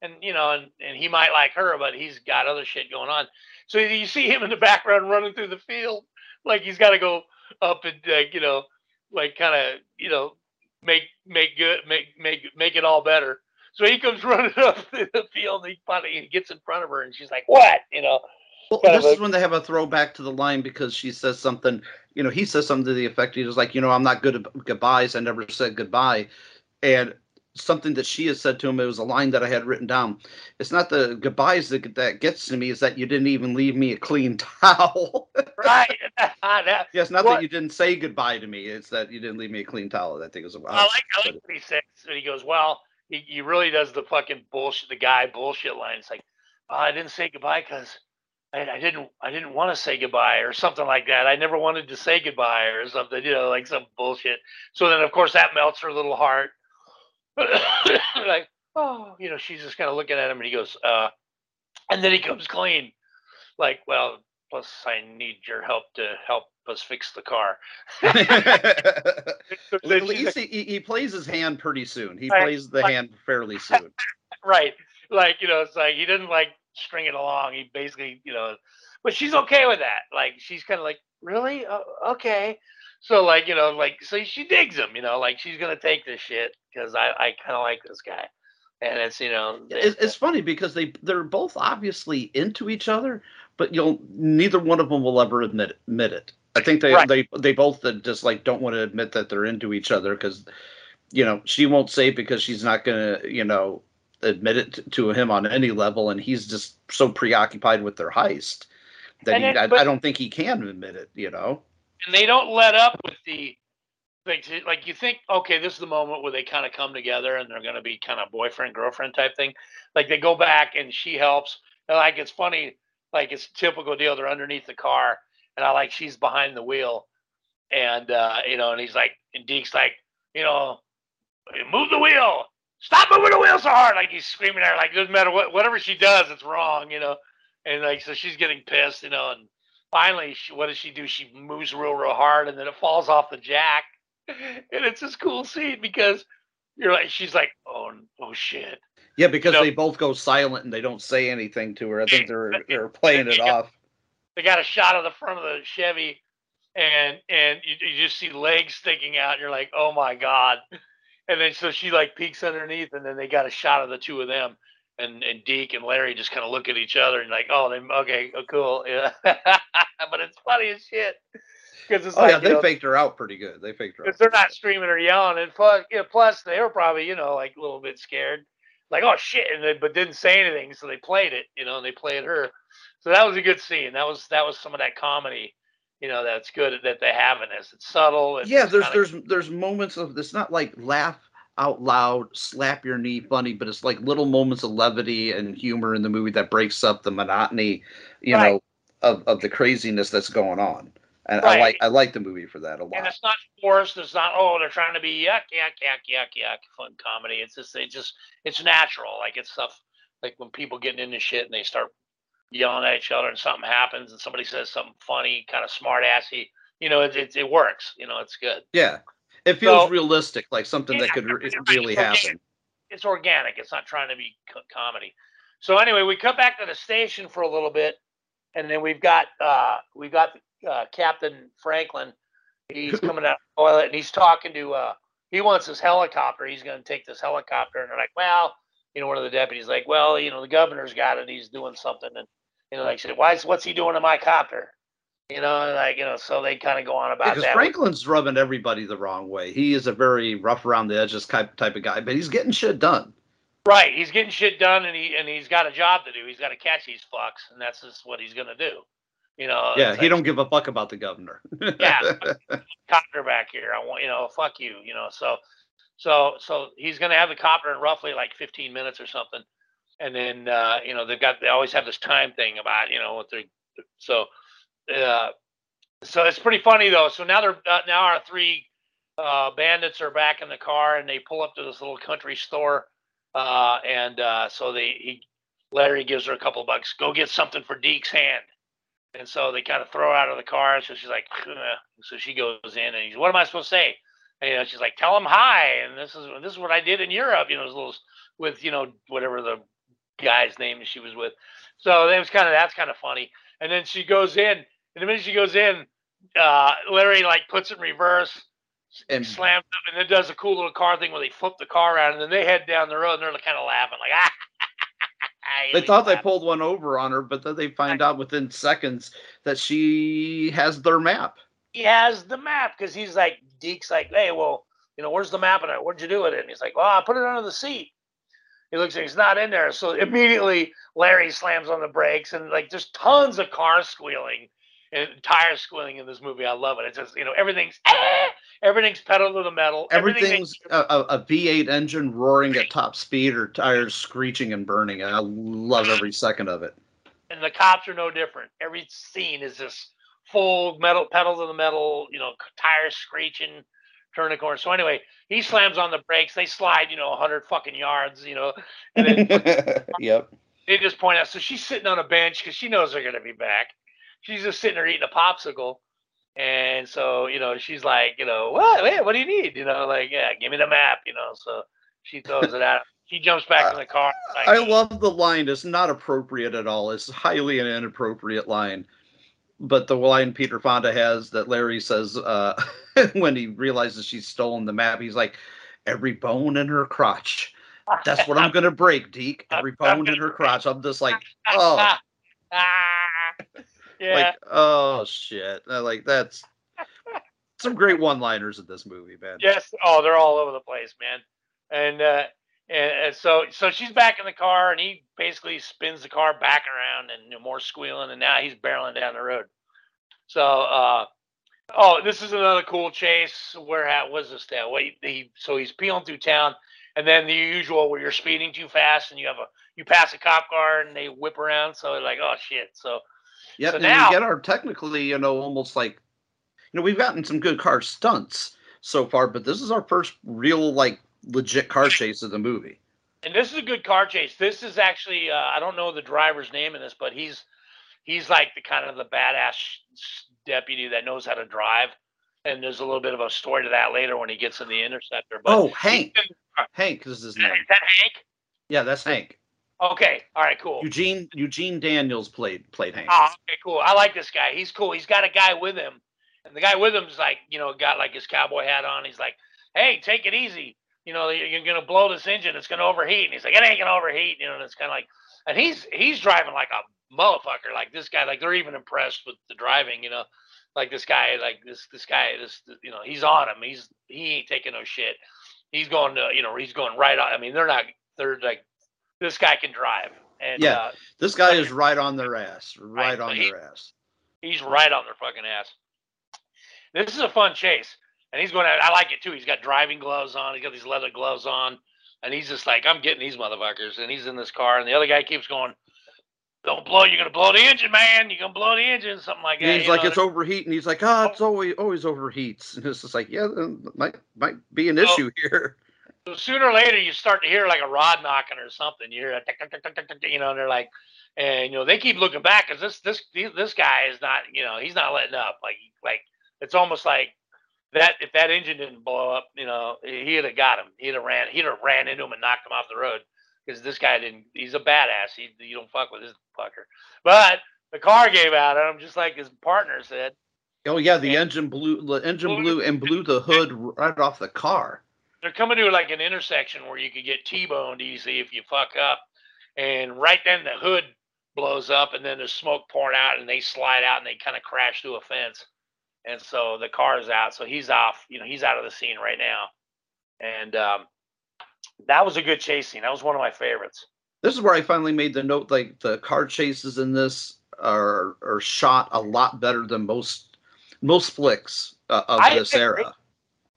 and you know, and, and he might like her, but he's got other shit going on. So you see him in the background running through the field, like he's got to go up and uh, you know, like kind of you know, make make good, make make make it all better. So he comes running up the field, and he finally he gets in front of her, and she's like, "What?" You know. Well, this a- is when they have a throwback to the line because she says something. You know, he says something to the effect. He's like, you know, I'm not good at goodbyes. I never said goodbye, and something that she has said to him. It was a line that I had written down. It's not the goodbyes that that gets to me. Is that you didn't even leave me a clean towel. right. Yes, not what- that you didn't say goodbye to me. It's that you didn't leave me a clean towel. I think it was. I like I like what he says. And he goes, "Well, he, he really does the fucking bullshit, the guy bullshit line. It's like, oh, I didn't say goodbye because I, I didn't I didn't want to say goodbye or something like that. I never wanted to say goodbye or something, you know, like some bullshit. So then, of course, that melts her little heart. like, oh, you know, she's just kind of looking at him, and he goes, uh, and then he comes clean, like, well, plus I need your help to help us fix the car. At least like- he, he plays his hand pretty soon. He plays the like- hand fairly soon. right like you know it's like he didn't like string it along he basically you know but she's okay with that like she's kind of like really uh, okay so like you know like so she digs him you know like she's gonna take this shit because i i kind of like this guy and it's you know It's, it's funny because they they're both obviously into each other, but you'll neither one of them will ever admit admit it. I think they Right. they they both just like don't want to admit that they're into each other because, you know, she won't say because she's not gonna, you know, admit it to him on any level, and he's just so preoccupied with their heist that he, then- I, but- I don't think he can admit it. You know. and they don't let up with the like like you think okay this is the moment where they kind of come together and they're going to be kind of boyfriend girlfriend type thing. Like they go back and she helps. And like it's funny like it's typical deal they're underneath the car and i like she's behind the wheel and uh you know and he's like and deke's like you know move the wheel. Stop moving the wheel so hard. Like he's screaming at her like it doesn't matter what whatever she does it's wrong you know? And like so she's getting pissed you know and finally she, what does she do? She moves real real hard and then it falls off the jack and it's this cool scene because you're like she's like oh oh shit Yeah, because No. they both go silent and they don't say anything to her. I think they're they're playing it off. they got a shot of the front of the chevy and and you, you just see legs sticking out and you're like oh my god and then so she like peeks underneath and then they got a shot of the two of them and and Deke and Larry just kind of look at each other and like oh they okay oh, cool yeah but it's funny as shit because it's Oh like yeah, they know, faked her out pretty good. They faked her out. because they're not screaming or yelling, and plus, you know, plus they were probably, you know, like a little bit scared, like oh shit, and they, but didn't say anything, so they played it, you know, and they played her. So that was a good scene. That was that was some of that comedy, you know, that's good that they have in this. It's subtle. It's yeah, there's there's there's moments of it's not like laugh out loud, slap your knee funny, but it's like little moments of levity and humor in the movie that breaks up the monotony, you Right. know, of, of the craziness that's going on. And I like I like the movie for that a lot. and it's not forced. It's not oh they're trying to be yuck yuck yuck yuck yuck fun comedy. It's just it just it's natural. Like it's stuff like when people get into shit and they start yelling at each other and something happens and somebody says something funny, kind of smart assy. You know, it, it it works. You know, it's good. Yeah, it feels So- realistic, like something that could re- it's really organic. happen. It's organic. It's not trying to be co- comedy. So anyway, we come back to the station for a little bit, and then we've got uh, we've got uh, Captain Franklin. He's coming out of the toilet and he's talking to. Uh, he wants his helicopter. He's going to take this helicopter, and they're like, "Well, you know, one of the deputies like, well, you know, the governor's got it. He's doing something." And you know, like, said, "Why? is- What's he doing to my copter?" You know, like you know, so they kind of go on about Because that. Franklin's rubbing everybody the wrong way. He is a very rough around the edges type type of guy, but he's getting shit done. Right, he's getting shit done, and he and he's got a job to do. He's got to catch these fucks, and that's just what he's gonna do. You know. yeah, he like, don't give a fuck about the governor. Yeah, copter back here. I want you know, fuck you. You know, so so so he's gonna have the copter in roughly like 15 minutes or something, and then uh, you know they've got they always have this time thing about you know what they so uh, so it's pretty funny though. So now they're uh, now our three uh, bandits are back in the car and they pull up to this little country store, uh, and uh, so they he Larry gives her a couple bucks. Go get something for Deke's hand. And so they kind of throw her out of the car. So she's like, "Ugh." so she goes in and he's, what am I supposed to say? And, you know, she's like, tell him hi. And this is this is what I did in Europe. You know, those little with you know whatever the guy's name she was with. So that was kind of that's kind of funny. And then she goes in, and the minute she goes in, uh, Larry like puts it in reverse, and slams up, and then does a cool little car thing where they flip the car around, and then they head down the road, and they're kind of laughing like ah. They thought they pulled one over on her, but then they find out within seconds that she has their map. he has the map because he's like Deke's like, hey, well, you know, where's the map And? What'd you do with it? And he's like, well, I put it under the seat. He looks like it's not in there. So immediately Larry slams on the brakes and like there's tons of cars squealing and tires squealing in this movie. I love it. It's just, you know, everything's ah! everything's pedal to the metal. Everything Everything's a, a, a V8 engine roaring at top speed or tires screeching and burning. And I love every second of it. and the cops are no different. Every scene is just full metal pedal to the metal, you know, tires screeching, turn the corner. So anyway, he slams on the brakes. They slide, you know, hundred fucking yards, you know, and then yep. they just point out. So she's sitting on a bench because she knows they're gonna be back. She's just sitting there eating a popsicle. And so, you know, she's like, you know, what? Hey, what do you need? You know, like, yeah, give me the map, you know. So she throws it out. She jumps back in the car. Like, I love the line. It's not appropriate at all. It's highly an inappropriate line. But the line Peter Fonda has that Larry says uh, when he realizes she's stolen the map, he's like, every bone in her crotch. That's what I'm going to break, Deke. Every bone in her crotch. I'm just like, oh. Yeah. Like, oh shit! Like that's some great one-liners in this movie, man. Yes. Oh, they're all over the place, man. And uh, and, and so so she's back in the car, and he basically spins the car back around, and you know, more squealing, and now he's barreling down the road. So, uh, oh, this is another cool chase. Where at was this now? Wait, he so he's peeling through town, and then the usual where you're speeding too fast, and you have a you pass a cop car, and they whip around. So they're like, oh shit. So Yep, So and now- we get our technically, you know, almost like, you know, we've gotten some good car stunts so far, but this is our first real, like, legit car chase of the movie. and this is a good car chase. This is actually uh, I don't know the driver's name in this, but he's he's like the kind of the badass deputy that knows how to drive. And there's a little bit of a story to that later when he gets in the interceptor. But oh, Hank. Hank is his name. is that Hank? Yeah, that's Hank. Okay, all right, cool. Eugene Eugene Daniels played played Hank. Oh, okay, cool. I like this guy. He's cool. He's got a guy with him, and the guy with him's like, you know, got like his cowboy hat on. He's like, "Hey, take it easy. You know, you're gonna blow this engine. It's gonna overheat." And he's like, "It ain't gonna overheat." You know, and it's kind of like, and he's he's driving like a motherfucker. Like this guy, like they're even impressed with the driving. You know, like this guy, like this this guy, this you know, he's on him. He's he ain't taking no shit. He's going to, you know, he's going right on. I mean, they're not. They're like, this guy can drive. And Yeah. uh, This guy is right on their ass. Right, Right, on he- their ass. He's right on their fucking ass. This is a fun chase, and he's going. to I like it too. He's got driving gloves on. He's got these leather gloves on, and he's just like, "I'm getting these motherfuckers." And he's in this car, and the other guy keeps going, "Don't blow! You're gonna blow the engine, man! You're gonna blow the engine!" Something like that. And he's like, know? it's overheating. He's like, ah, it's always always overheats. And it's just like, yeah, might might be an Well- issue here. So sooner or later, you start to hear like a rod knocking or something. You hear a tick, tick, tick, tick, tick, you know, and they're like, and you know, they keep looking back because this this this guy is not, you know, he's not letting up. Like like it's almost like that if that engine didn't blow up, you know, he'd have got him. He'd have ran. He'd have ran into him and knocked him off the road because this guy didn't. He's a badass. He you don't fuck with this fucker. But the car gave out on him just like his partner said. Oh yeah, the engine blew. The engine blew and blew the hood right off the car. They're coming to like an intersection where you could get T-boned easy if you fuck up, and right then the hood blows up, and then there's smoke pouring out, and they slide out and they kind of crash through a fence, and so the car's out, so he's off, you know, he's out of the scene right now, and um, that was a good chase scene. That was one of my favorites. This is where I finally made the note. Like the car chases in this are are shot a lot better than most most flicks uh, of I this agree. era.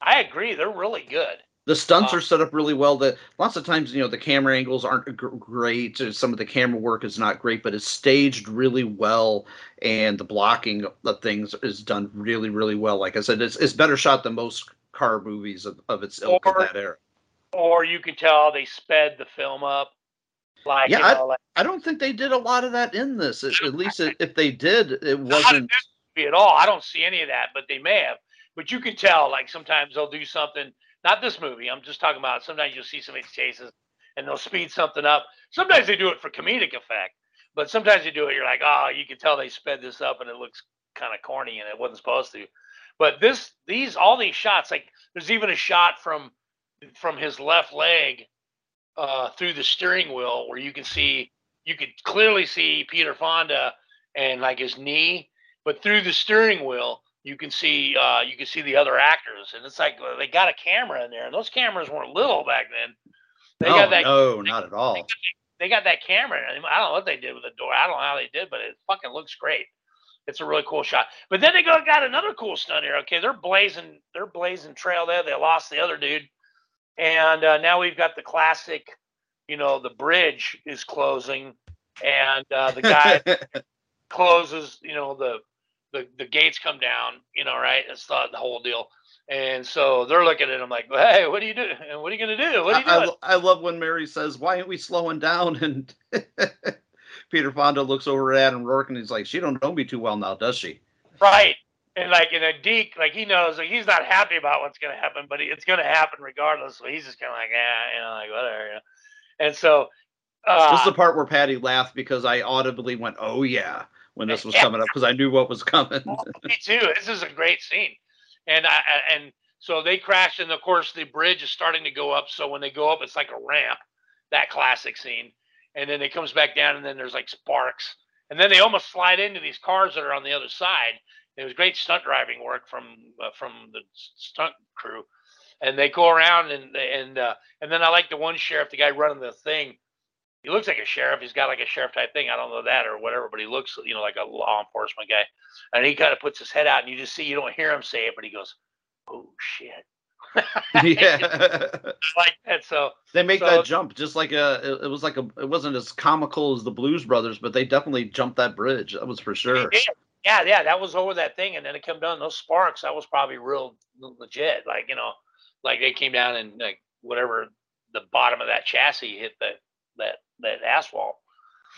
I agree, they're really good. The stunts Uh, are set up really well. That lots of times, you know, the camera angles aren't great. uh, Some of the camera work is not great, but it's staged really well, and the blocking of things is done really, really well. Like I said, it's, it's better shot than most car movies of, of its ilk of Or- that era. Or you could tell they sped the film up, like Yeah, you know, like I don't think they did a lot of that in this. At, at least it, if they did, it wasn't. at all. I don't see any of that, but they may have. But you can tell, like sometimes they'll do something. Not this movie. I'm just talking about. Sometimes you'll see some of these chases, and they'll speed something up. Sometimes they do it for comedic effect, but sometimes they do it. You're like, oh, you can tell they sped this up, and it looks kind of corny, and it wasn't supposed to. But this, these, all these shots, like there's even a shot from from his left leg uh, through the steering wheel where you can see, you could clearly see Peter Fonda and like his knee, but through the steering wheel you can see uh, you can see the other actors, and it's like uh, they got a camera in there, and those cameras weren't little back then. They oh, got that no, not at all. they got that camera. in. I don't know what they did with the door. I don't know how they did, but it fucking looks great. It's a really cool shot. But then they go got another cool stunt here. Okay, they're blazing, they're blazing trail there. They lost the other dude, and uh, now we've got the classic. You know, the bridge is closing, and uh, the guy closes. You know, the the the gates come down. You know, right? It's the, the whole deal. And so they're looking at him like, "Hey, what are you doing? What are you gonna do? What are you I, doing?" I, I love when Mary says, "Why aren't we slowing down?" And Peter Fonda looks over at Adam Roarke and he's like, "She don't know me too well now, does she?" Right. And like in a Deke, like he knows, like he's not happy about what's going to happen, but it's going to happen regardless. So he's just kind of like, yeah, you know, like whatever. You know? And so, uh, this is the part where Patty laughed because I audibly went, "Oh yeah," when this was Yeah. coming up because I knew what was coming. me too. This is a great scene, and I I- and so they crash, and of course the bridge is starting to go up. So when they go up, it's like a ramp, that classic scene, and then it comes back down, and then there's like sparks, and then they almost slide into these cars that are on the other side. It was great stunt driving work from uh, from the stunt crew, and they go around and and uh, and then I like the one sheriff, the guy running the thing. He looks like a sheriff. He's got like a sheriff type thing. I don't know that or whatever, but he looks, you know, like a law enforcement guy. And he kind of puts his head out, and you just see, you don't hear him say it, but he goes, "Oh shit." yeah. like that. So they make so, that jump just like a. It, it, was like a. It wasn't as comical as the Blues Brothers, but they definitely jumped that bridge. That was for sure. Yeah, yeah, that was over that thing, and then it came down. Those sparks, that was probably real legit. Like you know, like they came down and like whatever the bottom of that chassis hit that that that asphalt.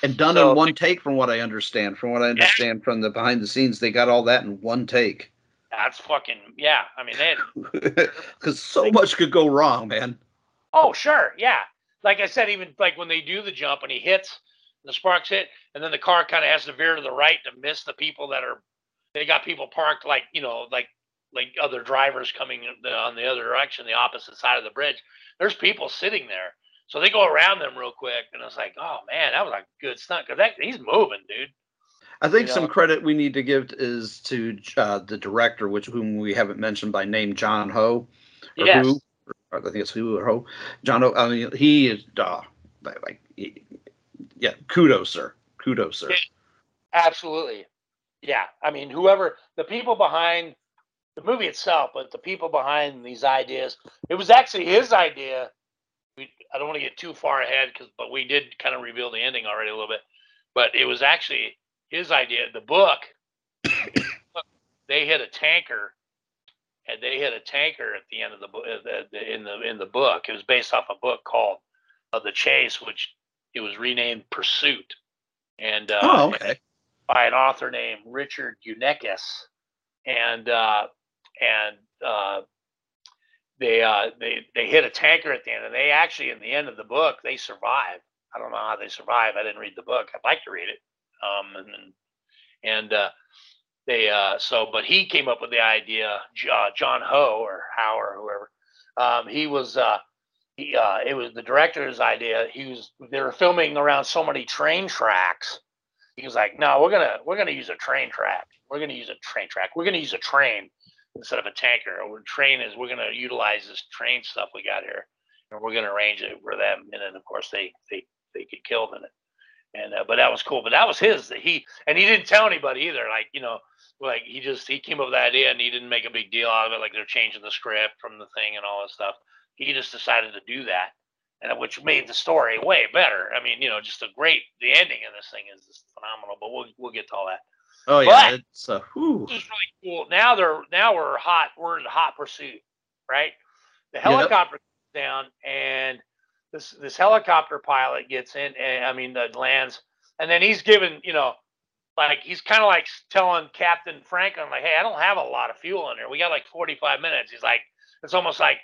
And done so, in one take, from what I understand. From what I understand yeah. from the behind the scenes, they got all that in one take. That's fucking yeah. I mean, they because so much could go wrong, man. Oh sure, yeah. Like I said, even like when they do the jump and he hits, the sparks hit, and then the car kind of has to veer to the right to miss the people that are. They got people parked like you know like like other drivers coming on the other direction, the opposite side of the bridge. There's people sitting there, so they go around them real quick, and it's like, oh man, that was a good stunt because that he's moving, dude. I think you some credit we need to give is to uh, the director, which whom we haven't mentioned by name, John Ho. Or yes. Who, or I think it's who or Ho. John Ho. I mean, he is uh, like, he, yeah, kudos, sir. Kudos, sir. Absolutely. Yeah. I mean, whoever the people behind the movie itself, but the people behind these ideas, it was actually his idea. We, I don't want to get too far ahead because, but we did kind of reveal the ending already a little bit. But it was actually his idea. The book, they hit a tanker, and they hit a tanker at the end of the book. Uh, in the in the book, it was based off a book called uh, "The Chase," which it was renamed "Pursuit," and uh, oh, okay. by an author named Richard Unekis, and uh, and uh, they uh, they they hit a tanker at the end, and they actually in the end of the book they survive. I don't know how they survive. I didn't read the book. I'd like to read it. Um, and and uh, they uh, so, but he came up with the idea. Uh, John Ho or Howe or whoever. Um, he was uh, he uh, it was the director's idea. He was they were filming around so many train tracks. He was like, no, we're gonna we're gonna use a train track. We're gonna use a train track. We're gonna use a train instead of a tanker. Our train is we're gonna utilize this train stuff we got here, and we're gonna arrange it for them. And then of course they they they get killed in it and uh, but that was cool. But that was his. He and he didn't tell anybody either. Like you know, like he just he came up with that idea and he didn't make a big deal out of it. Like they're changing the script from the thing and all that stuff. He just decided to do that, and which made the story way better. I mean, you know, just a great. The ending of this thing is just phenomenal. But we'll we'll get to all that. Oh yeah, but it's uh, whew. It's really cool. Now they're now we're hot. We're in hot pursuit, right? The helicopter yep. down and this this helicopter pilot gets in, and I mean, uh, lands, and then he's given, you know, like he's kind of like telling Captain Franklin, like, "Hey, I don't have a lot of fuel in here. We got like 45 minutes." He's like, it's almost like,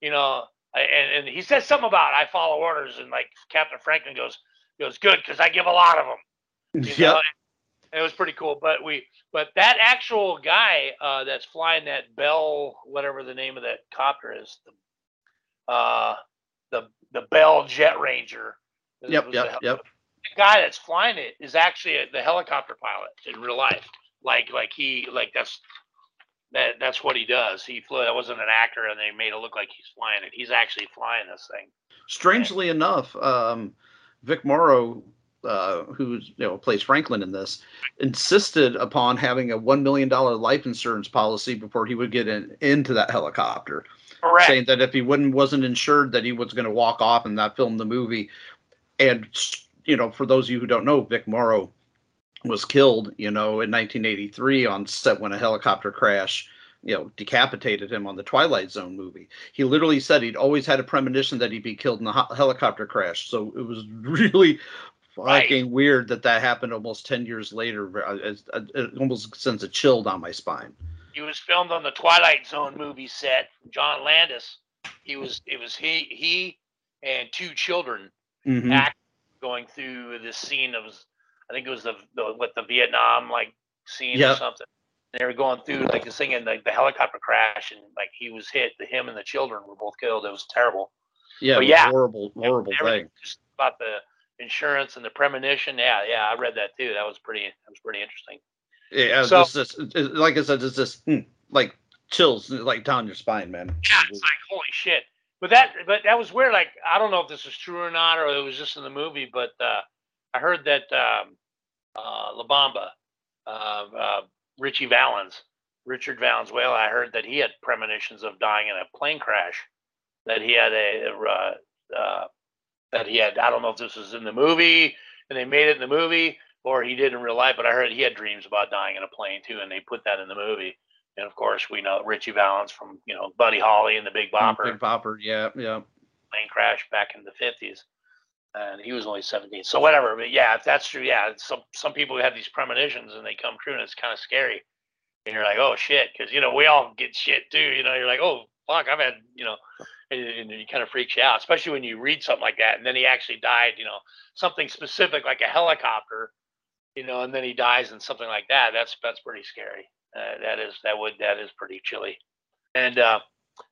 you know, and and he says something about I follow orders, and like Captain Franklin goes goes good because I give a lot of them. Yeah. It was pretty cool, but we, but that actual guy uh, that's flying that Bell, whatever the name of that copter is, the, uh, the the Bell Jet Ranger. Yep, yep, yep. The guy that's flying it is actually a, the helicopter pilot in real life. Like, like he, like that's that that's what he does. He flew. That wasn't an actor, and they made it look like he's flying it. He's actually flying this thing. Strangely and, enough, um, Vic Morrow, uh, who you know plays Franklin in this, insisted upon having a one million dollar life insurance policy before he would get in, into that helicopter. Correct. saying that if he wouldn't wasn't insured that he was going to walk off and not film the movie. And you know, for those of you who don't know, Vic Morrow was killed, you know, in 1983 on set when a helicopter crash, you know, decapitated him on the Twilight Zone movie. He literally said he'd always had a premonition that he'd be killed in a helicopter crash. So it was really fucking right. weird that that happened almost 10 years later. It, it almost sends a chill down my spine. He was filmed on the Twilight Zone movie set. John Landis. He was. It was he. He and two children mm-hmm. act going through this scene of. I think it was the, the what the Vietnam like scene yep. or something. And they were going through like this thing and like the helicopter crash and like he was hit. The him and the children were both killed. It was terrible. Yeah, but yeah, horrible, horrible thing. Just about the insurance and the premonition. Yeah, yeah, I read that too. That was pretty. That was pretty interesting. Yeah, So- so, just, just, like I said, it's just hmm, like chills like down your spine, man. Yeah, it's like holy shit. But that, but that was weird. Like I don't know if this is true or not, or it was just in the movie. But uh, I heard that um, uh, La Bamba, uh, uh, Ritchie Valens, Richard Valenzuela, I heard that he had premonitions of dying in a plane crash. That he had a, uh, uh, that he had. I don't know if this was in the movie and they made it in the movie, or he did in real life. But I heard he had dreams about dying in a plane too, and they put that in the movie. And of course, we know Ritchie Valens from you know Buddy Holly and the Big mm, Bopper Big Bopper, yeah, yeah. plane crash back in the fifties, and he was only seventeen. So whatever, but yeah, if that's true, yeah, some some people have these premonitions and they come true, and it's kind of scary. And you're like, oh shit, because you know we all get shit too. You know, you're like, oh fuck, I've had you know, and, and it kind of freaks you out, especially when you read something like that, and then he actually died. You know, something specific like a helicopter. You know, and then he dies in something like that. That's that's pretty scary. Uh, that is that would that is pretty chilly. And uh,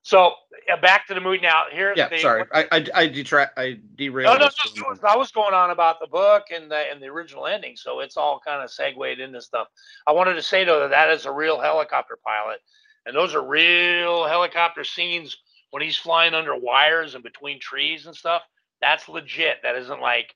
so uh, back to the movie now. Here, Yeah, the, sorry, I I, I detract, I no, derailed. no, no. for a it was- I was going on about the book and the and the original ending, so it's all kind of segued into stuff. I wanted to say though that that is a real helicopter pilot, and those are real helicopter scenes when he's flying under wires and between trees and stuff. That's legit. That isn't like,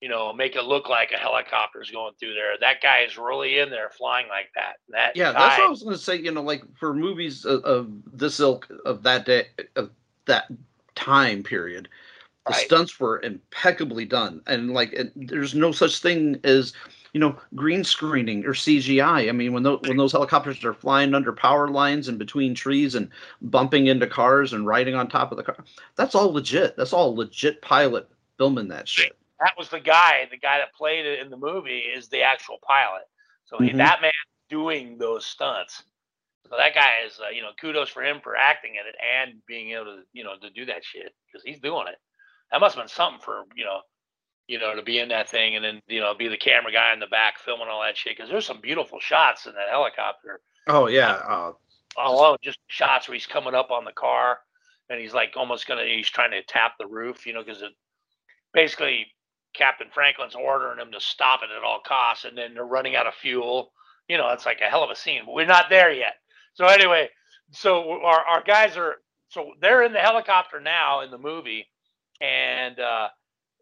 you know, make it look like a helicopter's going through there. That guy is really in there flying like that. That Yeah, that's what I was going to say. You know, like for movies of, of this ilk of that day of that time period, the Right. stunts were impeccably done, and like it, there's no such thing as you know green screening or CGI. I mean, when those when those helicopters are flying under power lines and between trees and bumping into cars and riding on top of the car, that's all legit. That's all legit pilot filming that shit. that was the guy, the guy that played it in the movie is the actual pilot. So Mhm. that man doing those stunts. So that guy is, uh, you know, kudos for him for acting in it and being able to, you know, to do that shit because he's doing it. That must have been something for, you know, you know, to be in that thing and then, you know, be the camera guy in the back filming all that shit because there's some beautiful shots in that helicopter Oh yeah, uh, alone, just shots where he's coming up on the car and he's like almost gonna he's trying to tap the roof, you know, because it basically Captain Franklin's ordering him to stop it at all costs, and then they're running out of fuel. You know, it's like a hell of a scene, but we're not there yet. So anyway, so our our guys are so they're in the helicopter now in the movie, and uh,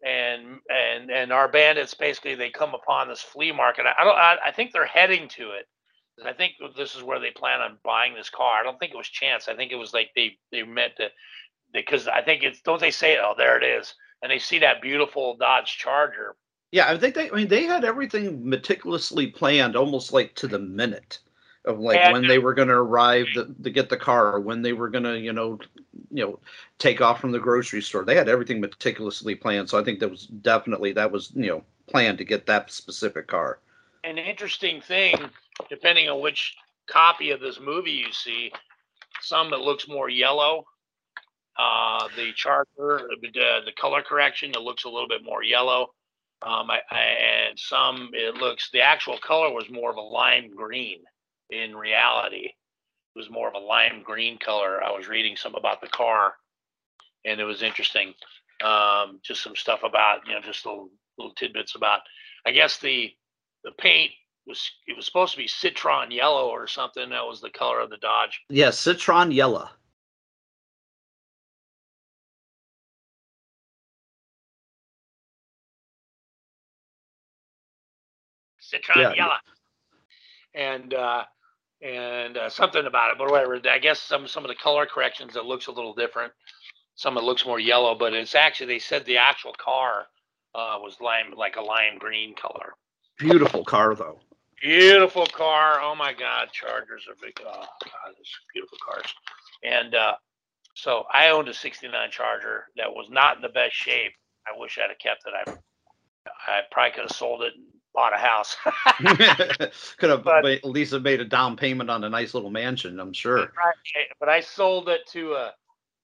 and and and our bandits basically they come upon this flea market. I don't. I, I think they're heading to it. And I think this is where they plan on buying this car. I don't think it was chance. I think it was like they they meant to because I think it's don't they say oh there it is and they see that beautiful Dodge Charger. Yeah, I think they. I mean, they had everything meticulously planned, almost like to the minute, of like And- when they were going to arrive to, to get the car, when they were going to, you know, you know, take off from the grocery store. They had everything meticulously planned. So I think that was definitely that was you know planned to get that specific car. An interesting thing, depending on which copy of this movie you see, some that looks more yellow. Uh, the Charger, the, the color correction, it looks a little bit more yellow. Um, I, I, and some it looks the actual color was more of a lime green. In reality, it was more of a lime green color. I was reading some about the car, and it was interesting. Um, just some stuff about you know just little little tidbits about. I guess the the paint was it was supposed to be citron yellow or something. That was the color of the Dodge. Yeah, Citron Yellow. Citron Yeah. yellow. And uh, and uh, something about it, but whatever. I guess some some of the color corrections it looks a little different. Some it looks more yellow, but it's actually they said the actual car uh, was lime like a lime green color. Beautiful car though. Beautiful car. Oh my God, Chargers are big. Oh God, these beautiful cars. And uh, so I owned a '69 Charger that was not in the best shape. I wish I'd have kept it. I I probably could have sold it and bought a house. Could have But- at least have made a down payment on a nice little mansion. I'm sure. Right, but I sold it to a,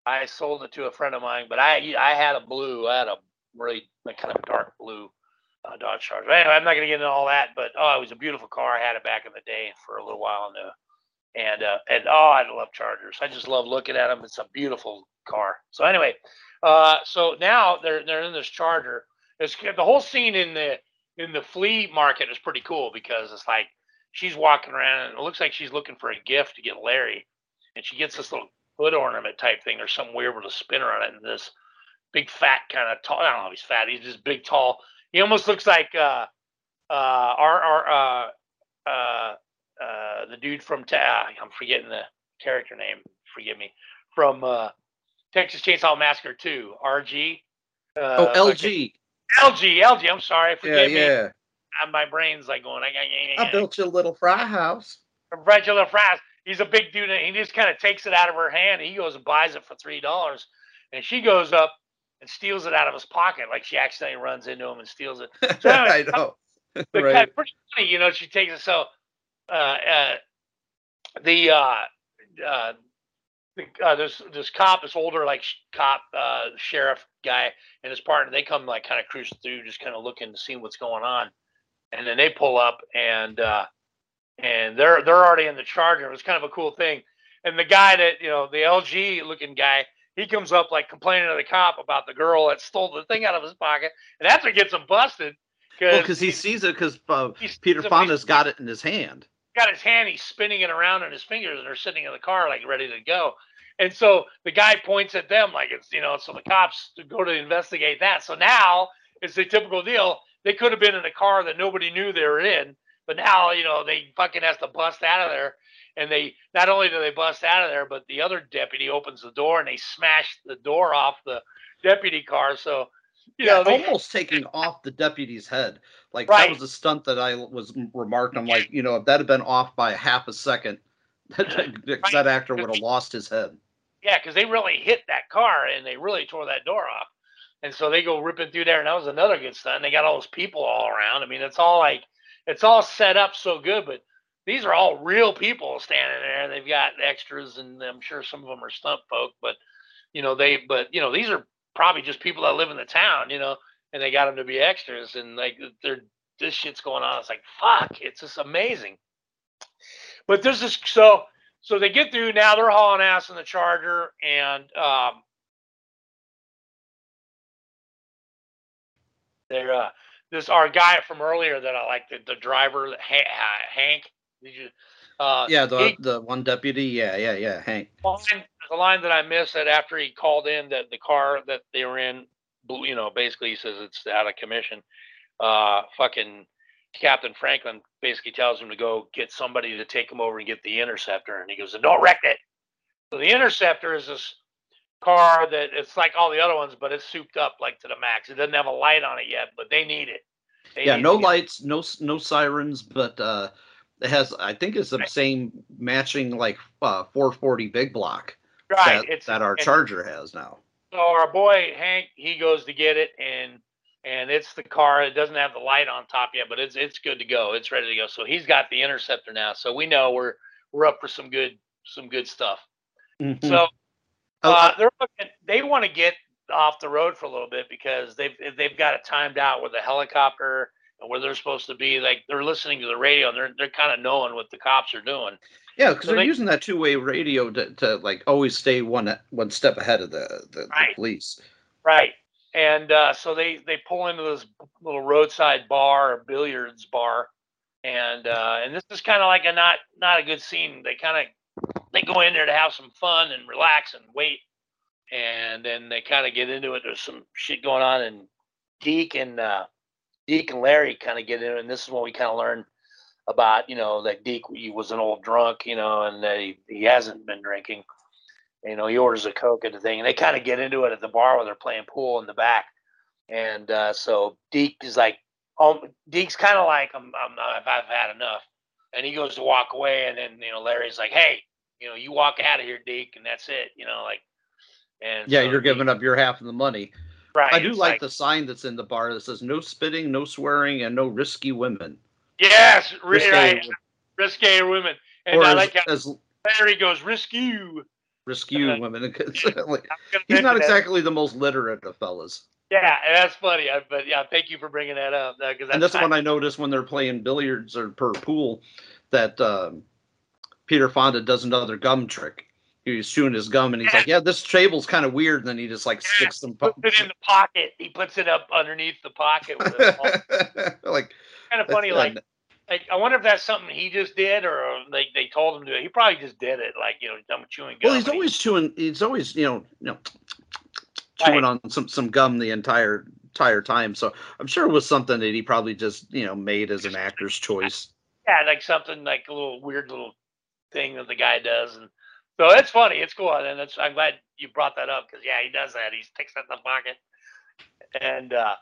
I sold it to a friend of mine. But I I had a blue. I had a really kind of dark blue uh, Dodge Charger. Anyway, I'm not gonna get into all that. But oh, it was a beautiful car. I had it back in the day for a little while, and uh, and uh, and oh, I love Chargers. I just love looking at them. It's a beautiful car. So anyway, uh, so now they're they're in this Charger, it's the whole scene in the in the flea market is pretty cool because it's like she's walking around and it looks like she's looking for a gift to get Larry, and she gets this little hood ornament type thing or something weird with a spinner on it, and this big fat kind of tall. I don't know if he's fat. He's just big, tall. He almost looks like uh, uh, our our uh, uh, uh, the dude from ta- I'm forgetting the character name. Forgive me. From uh, Texas Chainsaw Massacre 2, RG. Uh, oh, LG. LG, LG. I'm sorry. Yeah, Forgive me. yeah. Uh, My brain's like going. I, I built you a little fry house. from Regular Fries. He's a big dude, and he just kind of takes it out of her hand. And he goes and buys it for three dollars, and she goes up and steals it out of his pocket, like she accidentally runs into him and steals it. So I know. but right. kind of pretty funny, you know. She takes it so. Uh, uh, the uh, uh, the, uh, this this cop, this older like sh- cop, uh, sheriff guy, and his partner, they come like kind of cruising through, just kind of looking to see what's going on, and then they pull up and uh, and they're they're already in the charger. It was kind of a cool thing, and the guy that you know, the LG looking guy, he comes up like complaining to the cop about the girl that stole the thing out of his pocket, and that's what gets him busted. Well, because he sees it because uh, Peter Fonda's got it in his hand. got his hand, he's spinning it around in his fingers, and they're sitting in the car like ready to go. And so the guy points at them like it's you know, so the cops go to investigate that. So now it's a typical deal. They could have been in a car that nobody knew they were in, but now you know they fucking has to bust out of there. And they not only do they bust out of there, but the other deputy opens the door and they smash the door off the deputy car. So you Yeah, know they, almost taking off the deputy's head. Like Right. that was a stunt that I was remarked. I'm like, you know, if that had been off by half a second, that, that actor would have lost his head. Yeah, because they really hit that car and they really tore that door off. And so they go ripping through there, and that was another good stunt. They got all those people all around. I mean, it's all like it's all set up so good, but these are all real people standing there. They've got extras, and I'm sure some of them are stunt folk, but you know they, but you know these are probably just people that live in the town, you know, and they got them to be extras, and like they're this shit's going on. It's like fuck, it's just amazing. But this so so they get through now. They're hauling ass in the Charger, and um, they're uh, this our guy from earlier that I like the, the driver Ha- uh, Hank. Did you? Uh, Yeah, the he- the one deputy. Yeah, yeah, yeah. Hank. line, the line that I missed that after he called in that the car that they were in, blew- you know, basically he says it's out of commission. Uh, fucking Captain Franklin basically tells him to go get somebody to take him over and get the interceptor, and he goes, "Don't wreck it." So the interceptor is this car that it's like all the other ones, but it's souped up like to the max. It doesn't have a light on it yet, but they need it. They Yeah, need no lights, no no sirens, but uh, it has. I think it's the same matching like uh, 440 big block Right, that, it's- that our Charger has now. So our boy Hank, he goes to get it, and and it's the car. It doesn't have the light on top yet, but it's it's good to go. It's ready to go. So he's got the interceptor now. So we know we're we're up for some good some good stuff. Mhm. So Oh, uh, they're looking, they want to get off the road for a little bit because they've they've got it timed out with a helicopter and where they're supposed to be. Like they're listening to the radio and they're they're kind of knowing what the cops are doing. Yeah, because So they're they- using that two-way radio to, to like always stay one one step ahead of the, the, the police. Right. And uh, so they they pull into this little roadside bar or billiards bar, and uh, and this is kind of like a not not a good scene. They kind of they go in there to have some fun and relax and wait, and then they kind of get into it. There's some shit going on, and Deke and uh, Deke and Larry kind of get into it. And this is when we kind of learn about you know that Deke he was an old drunk, you know, and that he, he hasn't been drinking. You know, he orders a coke and the thing, and they kind of get into it at the bar where they're playing pool in the back. And uh, so Deke is like, um, Deke's kind of like, I'm, I'm not, I've, I've had enough. And he goes to walk away, and then you know Larry's like, hey, you know, you walk out of here, Deke, and that's it. You know, like, and Yeah, so you're Deke- giving up your half of the money. Right. I do it's like, the sign that's in the bar that says "No spitting, no swearing, and no risky women." Yes, risky right. Risque women, and or I as, like how as Larry goes rescue. risque women. like, he's not that. exactly the most literate of fellas. Yeah, that's funny. I, but yeah, thank you for bringing that up. That's and that's when I noticed when they're playing billiards or per pool that um, Peter Fonda does another gum trick. He's chewing his gum, and he's like, "Yeah, this table's kind of weird." And then he just like sticks some. puts it in the pocket. He puts it up underneath the pocket. With like kind of funny. Like, like I wonder if that's something he just did, or like they told him to. do it. He probably just did it. Like you know, I'm chewing gum. Well, he's always chewing. He's always you know you know chewing on some some gum the entire entire time. So I'm sure it was something that he probably just you know made as an actor's choice. yeah, like something like a little weird little thing that the guy does, and so it's funny. It's cool, and it's, I'm glad you brought that up because yeah, he does that. He sticks it in the pocket, and uh,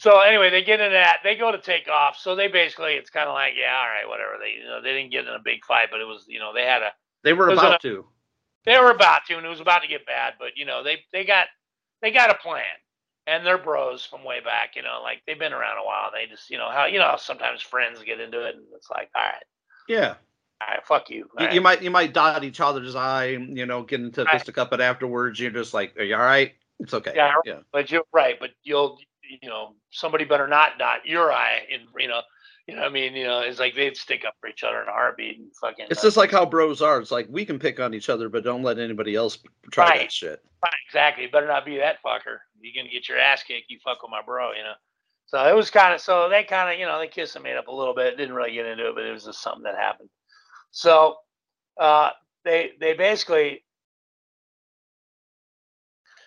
so anyway, they get into that. They go to take off. So they basically, it's kind of like yeah, all right, whatever. They you know they didn't get in a big fight, but it was you know they had a They were about an- to. they were about to, and it was about to get bad. But you know, they they got they got a plan, and they're bros from way back. You know, like they've been around a while. They just you know how you know how sometimes friends get into it, and it's like, all right, Yeah. all right, fuck you. You, right. you might you might dot each other's eye, you know, get into Right. fisticuff, but afterwards you're just like, "Are you all right? It's okay." Yeah, yeah. but you're right. But you'll you know somebody better not dot your eye, and you know. You know, I mean, you know, it's like they'd stick up for each other in a heartbeat and fucking. It's uh, just like how bros are. It's like we can pick on each other, but don't let anybody else try that shit. Right, exactly. Better not be that fucker. You're gonna get your ass kicked. You fuck with my bro, you know. So it was kind of so they kind of you know they kissed and made up a little bit. Didn't really get into it, but it was just something that happened. So uh, they they basically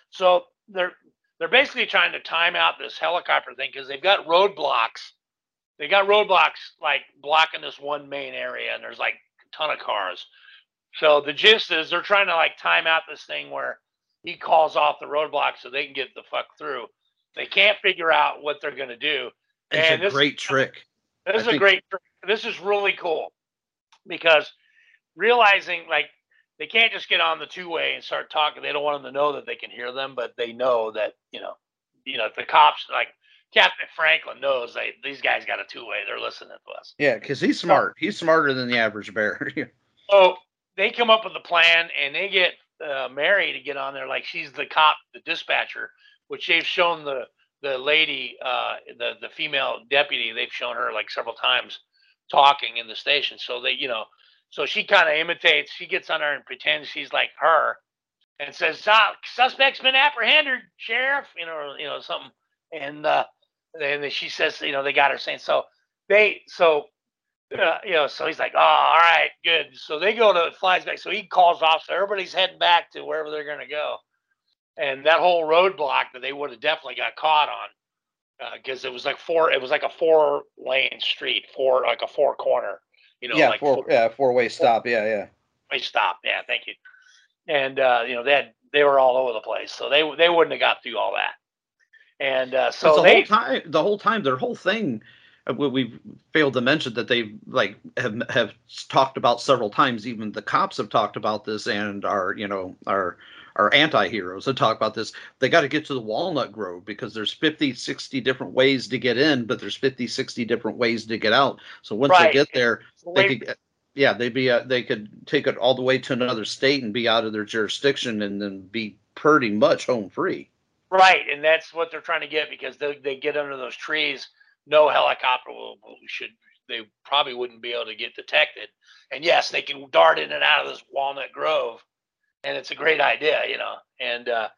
so they're they're basically trying to time out this helicopter thing because they've got roadblocks. They got roadblocks like blocking this one main area, and there's like a ton of cars. So the gist is they're trying to like time out this thing where he calls off the roadblock so they can get the fuck through. They can't figure out what they're gonna do. It's And a this- great trick. This I is a think- great. trick. This is really cool because realizing like they can't just get on the two way and start talking. They don't want them to know that they can hear them, but they know that you know, you know, the cops like Captain Franklin knows they these guys got a two way. They're listening to us. Yeah, because he's smart. He's smarter than the average bear. So they come up with a plan and they get uh, Mary to get on there like she's the cop, the dispatcher, which they've shown the the lady, uh, the the female deputy. They've shown her like several times talking in the station. So they, you know, so she kind of imitates. She gets on her and pretends she's like her, and says, "Suspect's been apprehended, sheriff," you know, you know something. And uh, and then she says, you know, they got her saying so. They so uh, you know, so he's like, oh, all right, good. So they go to flies back. So he calls off. So everybody's heading back to wherever they're going to go. And that whole roadblock that they would have definitely got caught on because it was like four. It was like a four lane street, four like a four corner. You know, yeah, like four, yeah, four way stop. Yeah, yeah. way stop. Yeah, thank you. And uh, you know they had they were all over the place, so they they wouldn't have got through all that. And uh, so So the they whole time, the whole time, their whole thing, uh, we, we failed to mention that they like have have talked about several times. Even the cops have talked about this, and our you know our our anti-heroes have talked about this. They got to get to the Walnut Grove because there's 50, 60 different ways to get in, but there's 50, 60 different ways to get out. So once Right. they get there, So they they- could. Yeah, they'd be. Uh, they could take it all the way to another state and be out of their jurisdiction, and then be pretty much home free. Right, and that's what they're trying to get because they they get under those trees. No helicopter will, will should they probably wouldn't be able to get detected. And yes, they can dart in and out of this Walnut Grove, and it's a great idea, you know. And uh,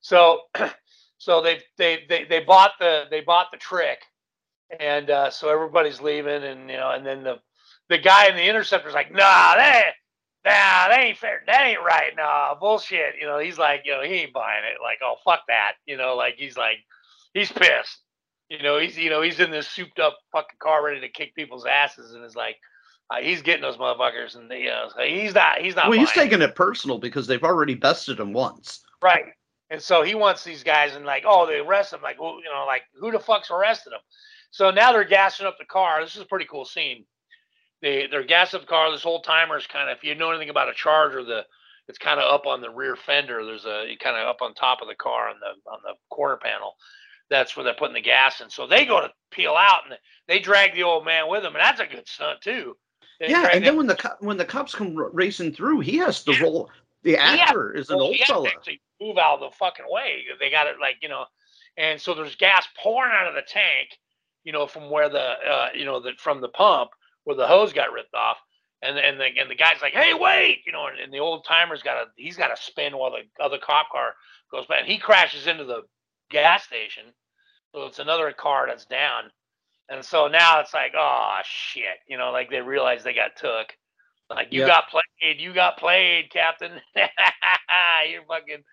so so they they they they bought the they bought the trick, and uh, so everybody's leaving, and you know, and then the the guy in the interceptor's like, nah, that nah, that ain't fair, that ain't right, nah, bullshit. You know, he's like, you know, he ain't buying it. Like, oh fuck that. You know, like he's like, he's pissed. You know, he's you know he's in this souped up fucking car ready to kick people's asses, and it's like, uh, he's getting those motherfuckers, and you know, he's not he's not. well, he's taking it personal because they've already bested him once. Right. And so he wants these guys and like, oh, they arrest him. Like, well, you know, like who the fuck's arrested him? So now they're gassing up the car. This is a pretty cool scene. They they're gassing up the car. This whole timer's kind of if you know anything about a charger, the it's kind of up on the rear fender. There's a kind of up on top of the car on the on the quarter panel. That's where they're putting the gas in. So they go to peel out and they drag the old man with them, and that's a good stunt too. Yeah, and then when the when the cops come racing through, he has to roll. The actor is an well, old he has to fella. actually move out of the fucking way. They got it like you know, and so there's gas pouring out of the tank, you know, from where the uh, you know the from the pump where the hose got ripped off, and and the and the guy's like, "Hey, wait!" You know, and, and the old timer's got to he's got to spin while the other cop car goes by, and he crashes into the gas station. So it's another car that's down, and so now it's like, oh shit, you know, like they realize they got took. Like you Yep. got played, you got played, Captain. You're fucking.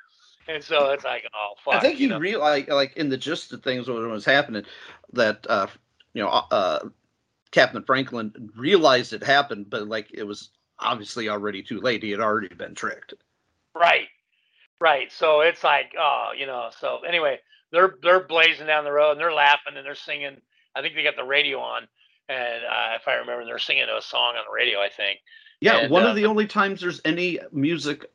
And so it's like, oh fuck. I think you he know? real like like in the gist of things what was happening that uh you know uh Captain Franklin realized it happened, but like it was obviously already too late. He had already been tricked. Right. Right. So it's like, oh, you know, so anyway, they're they're blazing down the road and they're laughing and they're singing. I think they got the radio on. And uh, if I remember, they're singing a song on the radio, I think. Yeah, And, one uh, of the only times there's any music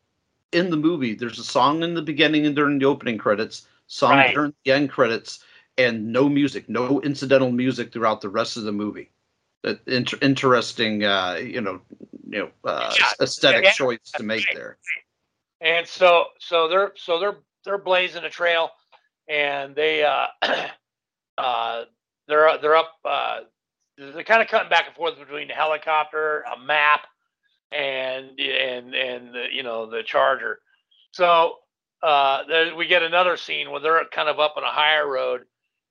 in the movie. There's a song in the beginning and during the opening credits, song Right. during the end credits, and no music, no incidental music throughout the rest of the movie. That inter- interesting, uh, you know, you know, uh, Yeah, aesthetic yeah, choice to make there. And so so they're so they're they're blazing a trail and they uh uh they're they're up uh they're kind of cutting back and forth between the helicopter, a map, and and and the, you know the charger. So uh, there, we get another scene where they're kind of up on a higher road,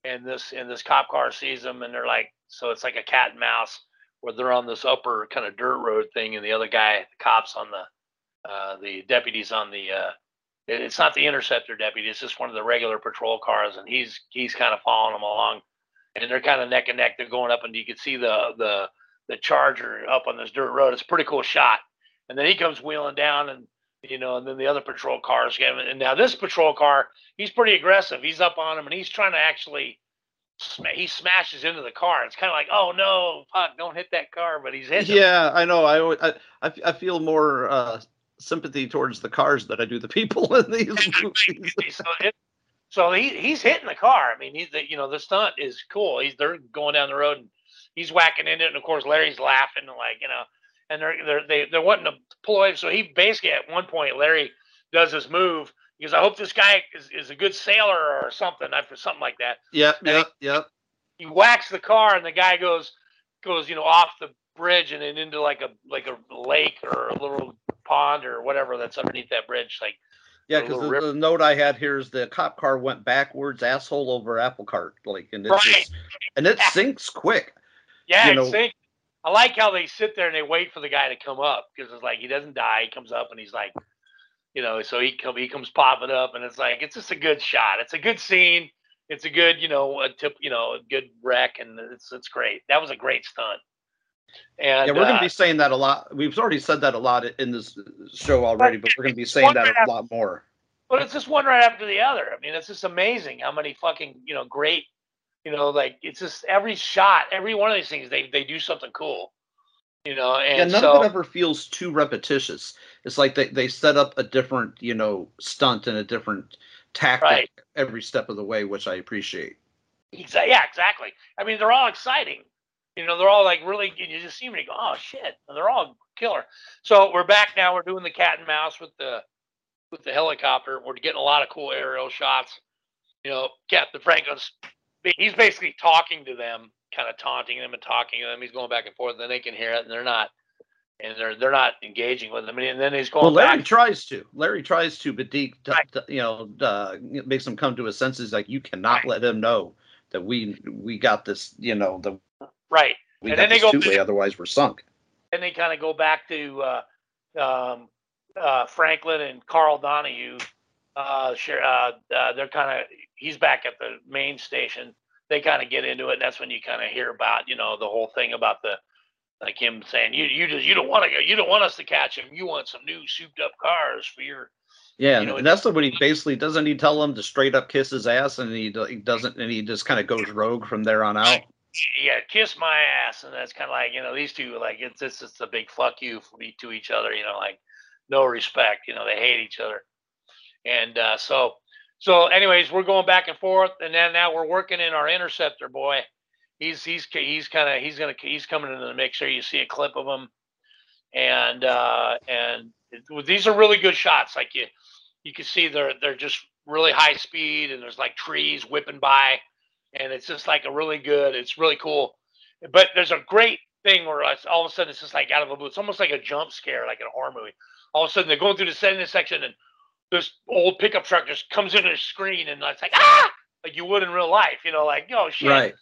and this and this cop car sees them, and they're like, so it's like a cat and mouse where they're on this upper kind of dirt road thing, and the other guy, the cops on the uh, the deputies on the uh, it's not the interceptor deputy, it's just one of the regular patrol cars, and he's he's kind of following them along, and they're kind of neck and neck. They're going up, and you can see the the the charger up on this dirt road. It's a pretty cool shot. And then he comes wheeling down, and you know, and then the other patrol cars get him. And now this patrol car, he's pretty aggressive. He's up on him, and he's trying to actually. He smashes into the car. It's kind of like, oh no, fuck, don't hit that car, but he's him. Yeah, I know. I, I I I feel more uh, sympathy towards the cars that I do the people in these movies. so it, so he he's hitting the car. I mean, he's the, you know the stunt is cool. He's they're going down the road and he's whacking into it, and of course Larry's laughing and like you know, and they're they're they, they're wanting to pull away. So he basically at one point Larry does this move because I hope this guy is, is a good sailor or something, I something like that. Yep, yep, yep. He whacks the car and the guy goes goes you know off the bridge and then into like a like a lake or a little pond or whatever that's underneath that bridge like Yeah, because the, the note I had here is the cop car went backwards, asshole over apple cart, like, and it's Right. just, and it sinks quick. Yeah, you know- see, I like how they sit there and they wait for the guy to come up because it's like he doesn't die. He comes up and he's like, you know, so he come he comes popping up and it's like it's just a good shot. It's a good scene. It's a good, you know, a tip, you know, a good wreck, and it's it's great. That was a great stunt. And yeah, we're going uh, to be saying that a lot. We've already said that a lot in this show already, but we're going to be saying that a lot more. But it's just one right after the other. I mean, it's just amazing how many fucking, you know, great, you know, like it's just every shot, every one of these things, they they do something cool, you know. And yeah, none so, of it ever feels too repetitious. It's like they, they set up a different, you know, stunt and a different tactic Right. every step of the way, which I appreciate. Exa- yeah, exactly. I mean, they're all exciting. You know, they're all like really. You just see them and go, "Oh shit!" And they're all killer. So we're back now. We're doing the cat and mouse with the with the helicopter. We're getting a lot of cool aerial shots. You know, Captain Franklin's he's basically talking to them, kind of taunting them and talking to them. He's going back and forth, and they can hear it, and they're not, and they're they're not engaging with them. And then he's going Well, Larry back. tries to. Larry tries to, but Deke, d- d- you know, uh, makes him come to his senses. Like you cannot let him know that we we got this. You know, the Right. we and then they go way. Otherwise, we're sunk. then they kind of go back to uh, um, uh, Franklin and Carl Donahue. Uh, uh, uh, they're kind of he's back at the main station. They kind of get into it, and that's when you kind of hear about you know the whole thing about the like him saying you you just you don't want to go you don't want us to catch him you want some new souped up cars for your Yeah, You know, and that's the what he basically doesn't he tell him to straight up kiss his ass, and he, he doesn't, and he just kind of goes rogue from there on out. Yeah, kiss my ass, and that's kind of like you know these two like it's it's just a big fuck you to each other, you know, like no respect, you know, they hate each other, and uh, so so anyways, we're going back and forth, and then now we're working in our interceptor boy. He's he's he's kind of he's gonna he's coming into the mix here. You see a clip of him, and uh, and it, these are really good shots. Like you you can see they're they're just really high speed, and there's like trees whipping by and it's just like a really good it's really cool but there's a great thing where it's, all of a sudden it's just like out of a blue. It's almost like a jump scare, like in a horror movie. All of a sudden they're going through the setting section and this old pickup truck just comes into the screen and it's like ah, like you would in real life. You know, like oh shit. Right.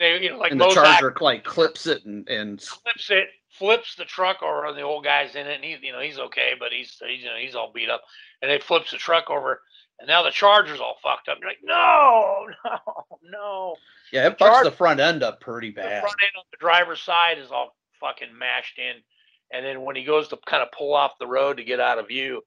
They, you know, like and the charger like clips it and and flips it, flips the truck over, and the old guy's in it, and he, you know, he's okay, but he's, he's, you know, he's all beat up, and it flips the truck over, and now the charger's all fucked up. You're like, no, no, no. yeah, it fucks the front end up pretty bad. The front end on the driver's side is all fucking mashed in, and then when he goes to kind of pull off the road to get out of view,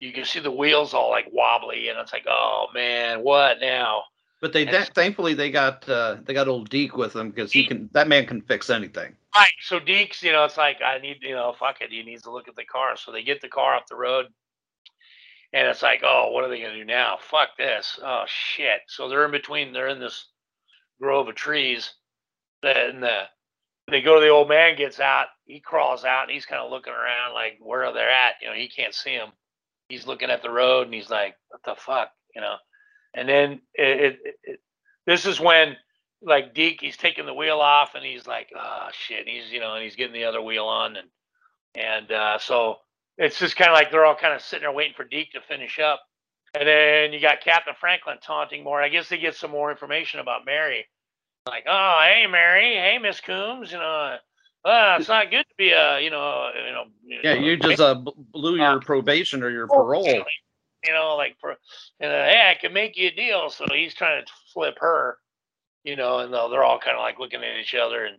you can see the wheels all like wobbly, and it's like, oh man, what now? But they thankfully they got uh, they got old Deke with them because he can that man can fix anything. Right. So Deeks, you know, it's like I need, you know, fuck it. He needs to look at the car. So they get the car off the road, and it's like, oh, what are they gonna do now? Fuck this. Oh shit. So they're in between. They're in this grove of trees. Then the they go to the old man gets out. He crawls out and he's kind of looking around like where are they at? You know, he can't see them. He's looking at the road and he's like, what the fuck? You know. And then it, it, it this is when like Deke, he's taking the wheel off and he's like, oh shit. And he's, you know, and he's getting the other wheel on. And, and, uh, so it's just kind of like they're all kind of sitting there waiting for Deke to finish up. And then you got Captain Franklin taunting more. I guess they get some more information about Mary. Like, oh, hey, Mary. Hey, Miss Coombs. You know, uh, it's not good to be a, you know, you know. Yeah, you just uh, blew your probation or your Oh, parole. you know, like for, and uh, hey, I can make you a deal. So he's trying to flip her, you know, and they're they're all kind of like looking at each other, and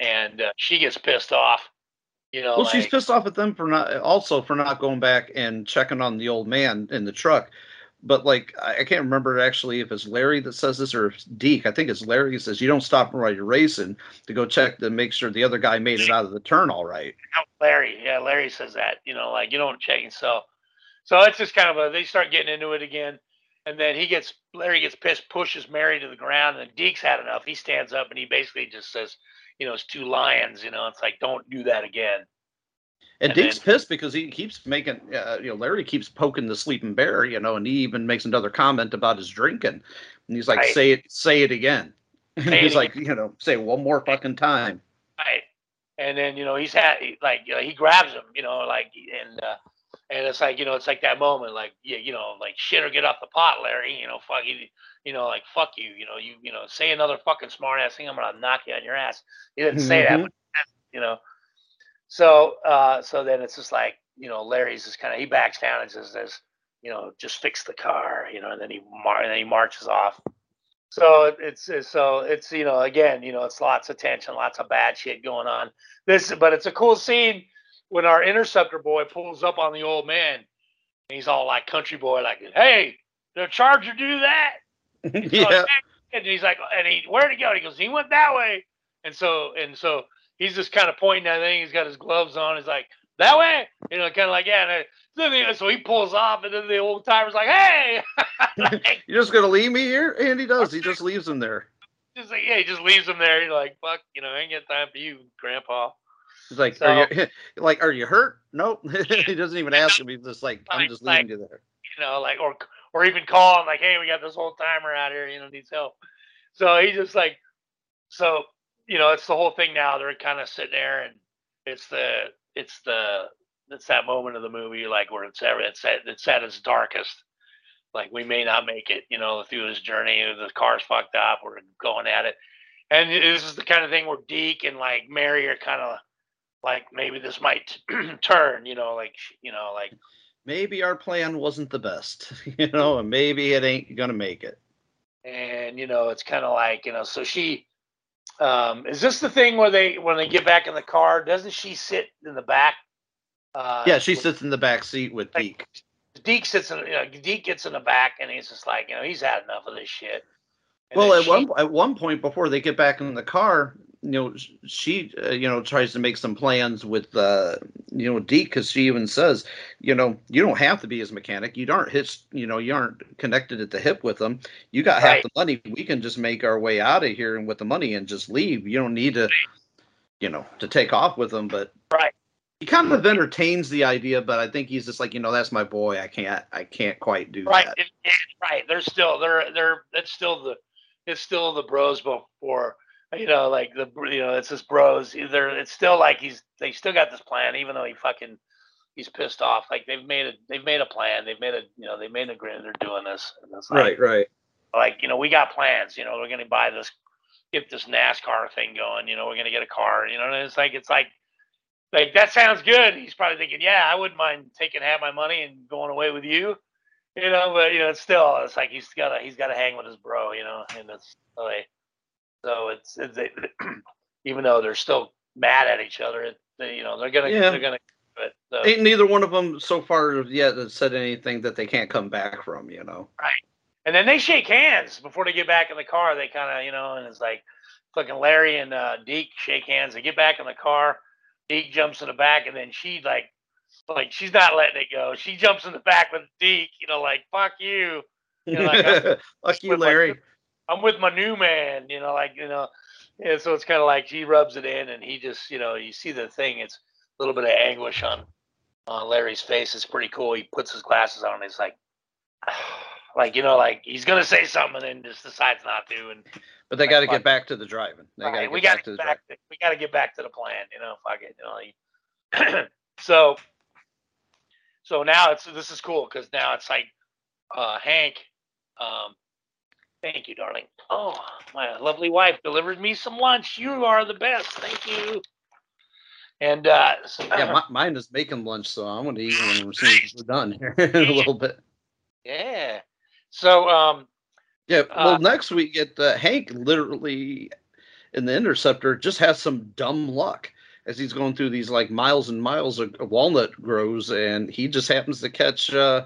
and uh, she gets pissed off, you know. Well, she's pissed off at them for not also for not going back and checking on the old man in the truck. But like I can't remember actually if it's Larry that says this or Deke. I think it's Larry who says you don't stop while you're racing to go check to make sure the other guy made it out of the turn all right. Larry, yeah, Larry says that, you know, like you don't check. So, so it's just kind of a they start getting into it again, and then he gets Larry gets pissed, pushes Mary to the ground, and Deke's had enough. He stands up and he basically just says, you know, it's two lions, you know, it's like don't do that again. And, And Deke's pissed because he keeps making, uh, you know, Larry keeps poking the sleeping bear, you know, and he even makes another comment about his drinking, and he's like, Right. "Say it, say it again." And he's like, you know, say one more fucking time. Right. And then you know he's had like you know, he grabs him, you know, like and uh, and it's like you know it's like that moment, like yeah, you know, like shit or get off the pot, Larry. You know, fuck you, you know, like fuck you, you know, you you know, say another fucking smart ass thing, I'm gonna knock you on your ass. He didn't say that, Mhm. but you know. So uh, so then it's just like you know, Larry's just kind of he backs down and says, "Says you know, just fix the car," you know, and then he mar- and then he marches off. So it's, it's so it's you know again you know it's lots of tension, lots of bad shit going on. This but it's a cool scene when our interceptor boy pulls up on the old man. And he's all like country boy, like, "Hey, the Charger do that?" yeah. And he's like, and he where'd he go? He goes, he went that way. And so and so he's just kind of pointing that thing. He's got his gloves on. He's like, that way, you know, kind of like yeah. And then- then the- so he pulls off, and then the old timer's like, hey, You're just gonna leave me here? And he does. He just leaves him there. just like yeah, he just leaves him there. He's like, fuck, you know, I ain't got time for you, Grandpa. He's like, So- are you like, are you hurt? Nope. he doesn't even ask him. He's just like, I'm Like- just leaving like- you there. you know, like or or even call him like, hey, we got this old timer out here, you know, needs help. So he just like, so you know, it's the whole thing now. They're kind of sitting there, and it's the it's the it's that moment of the movie like where it's ever it's at it's at its darkest. Like we may not make it, you know, through this journey. The car's fucked up. We're going at it, and this is the kind of thing where Deke and like Mary are kind of like maybe this might turn, you know, like you know, like Maybe our plan wasn't the best, you know, and maybe it ain't gonna make it. and you know it's kind of like you know so she um is this the thing where they when they get back in the car doesn't she sit in the back uh yeah, she sits in the back seat with Deke. Deke sits in you know Deke gets in the back and he's just like you know he's had enough of this shit And Well, at she- one at one point before they get back in the car, you know, she uh, you know tries to make some plans with uh you know Deke because she even says, you know, you don't have to be his mechanic. You aren't his, you know, you aren't connected at the hip with him. You got half the money. We can just make our way out of here and with the money and just leave. You don't need to, you know, to take off with him. But right he kind of entertains the idea, but I think he's just like, you know, that's my boy. I can't, I can't quite do right that. and- right they're still they're they're it's still the it's still the bros before you know, like the you know, it's just bros. They're it's still like he's they still got this plan, even though he fucking he's pissed off. Like they've made a they've made a plan. They've made a you know they made an agreement. They're doing this. Like, Right, right. Like you know we got plans. You know we're gonna buy this, get this NASCAR thing going. You know we're gonna get a car. You know and it's like it's like like that sounds good. He's probably thinking, yeah, I wouldn't mind taking half my money and going away with you. You know, but you know, it's still it's like he's gotta he's gotta hang with his bro. You know, and it's like so it's, it's it, even though they're still mad at each other, it, they, you know, they're gonna Yeah. they're gonna. But uh, Ain't neither one of them so far yet that said anything that they can't come back from. You know. Right. And then they shake hands before they get back in the car. They kind of, you know, and it's like fucking Larry and uh, Deke shake hands. They get back in the car. Deke jumps in the back, and then she like, like she's not letting it go. She jumps in the back with Deke, you know, like fuck you. You know, like, Fuck you, Larry. I'm with my new man. You know, like you know, and so it's kind of like he rubs it in, and he just, you know, you see the thing. It's a little bit of anguish on on Larry's face. It's pretty cool. He puts his glasses on. and He's like, like you know, like he's gonna say something, and just decides not to. And But they got to get back to the driving. They got to get we back got to the back. To, we got to get back to the plan. You know, fuck it. You know, like, so so now it's this is cool because now it's like uh, Hank. Um, thank you, darling. Oh, my lovely wife delivered me some lunch. You are the best. Thank you. And uh, so- Yeah, mi- mine is making lunch, so I'm going to eat when we're done here in a little bit. yeah. So um, Yeah. Well, Uh, next we get uh, Hank literally in the interceptor just has some dumb luck as he's going through these like miles and miles of of walnut grows, and he just happens to catch. uh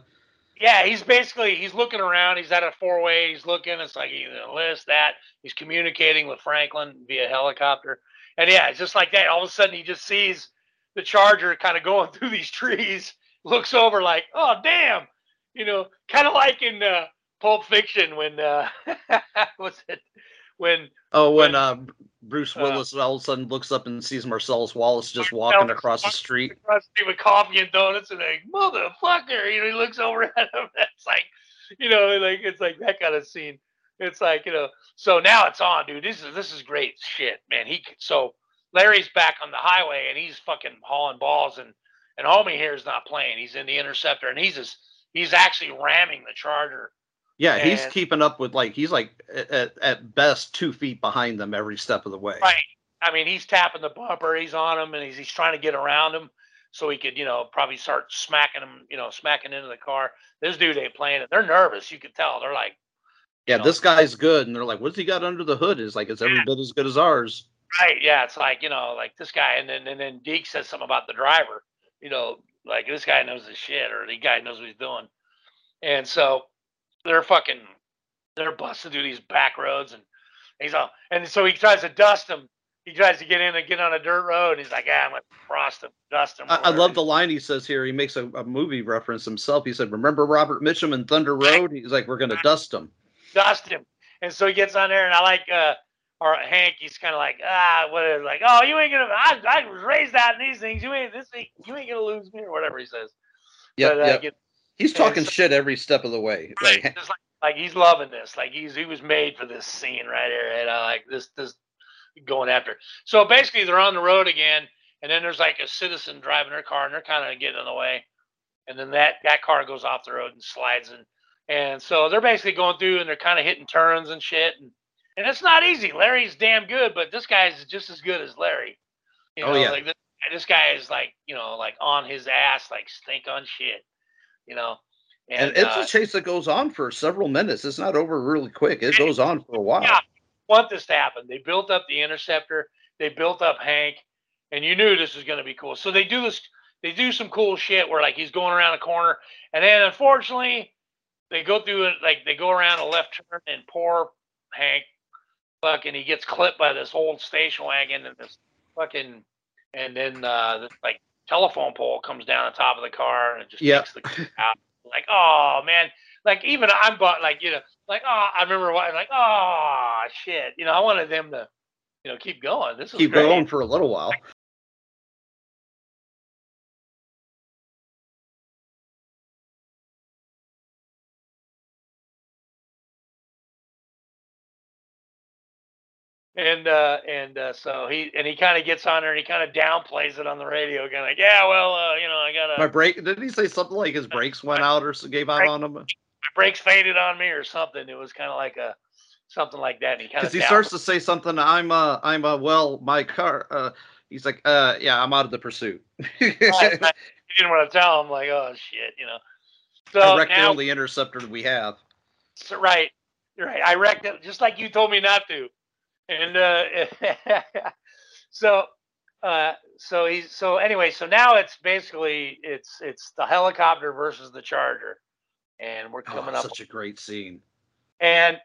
Yeah, he's basically he's looking around. He's at a four way. He's looking. It's like he's in this, that. He's communicating with Franklin via helicopter. And yeah, it's just like that. All of a sudden, he just sees the Charger kind of going through these trees. Looks over like, oh damn, you know, kind of like in uh, Pulp Fiction when uh, what's it when Oh, when uh, Bruce Uh, Willis all of a sudden looks up and sees Marsellus Wallace just walking across the street. Rusty with coffee and donuts and like motherfucker, you know, he looks over at him. It's like, you know, like it's like that kind of scene. It's like you know. So now it's on, dude. This is this is great shit, man. He so Larry's back on the highway and he's fucking hauling balls and and homie here is not playing. He's in the interceptor and he's just he's actually ramming the Charger. Yeah, he's keeping up with like he's like at, at best two feet behind them every step of the way. Right. I mean, he's tapping the bumper. He's on him, and he's, he's trying to get around him so he could, you know, probably start smacking him, you know, smacking into the car. This dude ain't playing it. They're nervous. You can tell. They're like, Yeah, know. this guy's good, and they're like, "What's he got under the hood?" Is like it's every bit as good as ours. right, yeah. It's like, you know, like this guy, and then and then Deke says something about the driver. You know, like this guy knows his shit, or the guy knows what he's doing. And so they're fucking, they're busting through these back roads, and he's all, and so he tries to dust him. He tries to get in and get on a dirt road. And he's like, ah, I'm gonna frost him, dust him. I, I love the line he says here. He makes a, a movie reference himself. He said, "Remember Robert Mitchum in Thunder Road?" He's like, "We're gonna dust him." dust him. And so he gets on there, and I like uh, or Hank. He's kind of like, ah, what is like, oh, you ain't gonna. I, I was raised out in these things. You ain't this. Ain't, you ain't gonna lose me, or whatever he says. Yeah, uh, yep. He's talking so- shit every step of the way. Right, Like, like, like he's loving this. Like he's he was made for this scene right here. And I like this this going after. So basically, they're on the road again, and then there's like a citizen driving their car, and they're kind of getting in the way, and then that that car goes off the road and slides and and so they're basically going through, and they're kind of hitting turns and shit, and and it's not easy. Larry's damn good, but this guy's just as good as Larry. You Oh, know, yeah. like this, this guy is like you know like on his ass, like stink on shit. You know. and And, it's uh, a chase that goes on for several minutes. It's not over really quick. It goes on for a while. Yeah, want this to happen. They built up the interceptor. They built up Hank, and you knew this was going to be cool. So they do this. They do some cool shit where like he's going around a corner, and then unfortunately, they go through it like they go around a left turn, and poor Hank, fucking, he gets clipped by this old station wagon and this fucking, and then uh, this, like telephone pole comes down on top of the car and it just takes the out. Like, oh man, like even I'm but like you know, like oh, I remember what like oh shit, you know, I wanted them to, you know, keep going. This is Keep great. going for a little while. And uh, and uh, so he and he kind of gets on her and he kind of downplays it on the radio, kind of like, yeah, well, uh, you know, I got My brake. Didn't he say something like his brakes went out or gave out Brake- on him? my brakes faded on me or something. It was kind of like a something like that. And he kind of he starts to say something. I'm uh I'm uh well my car. Uh, he's like uh yeah I'm out of the pursuit. He didn't want to tell him like, oh shit, you know. So I wrecked the only interceptor we have. so- right, right. I wrecked it just like you told me not to, and uh, so uh, so he's so anyway. So now it's basically it's it's the helicopter versus the Charger, and we're Oh, coming up such a great scene. and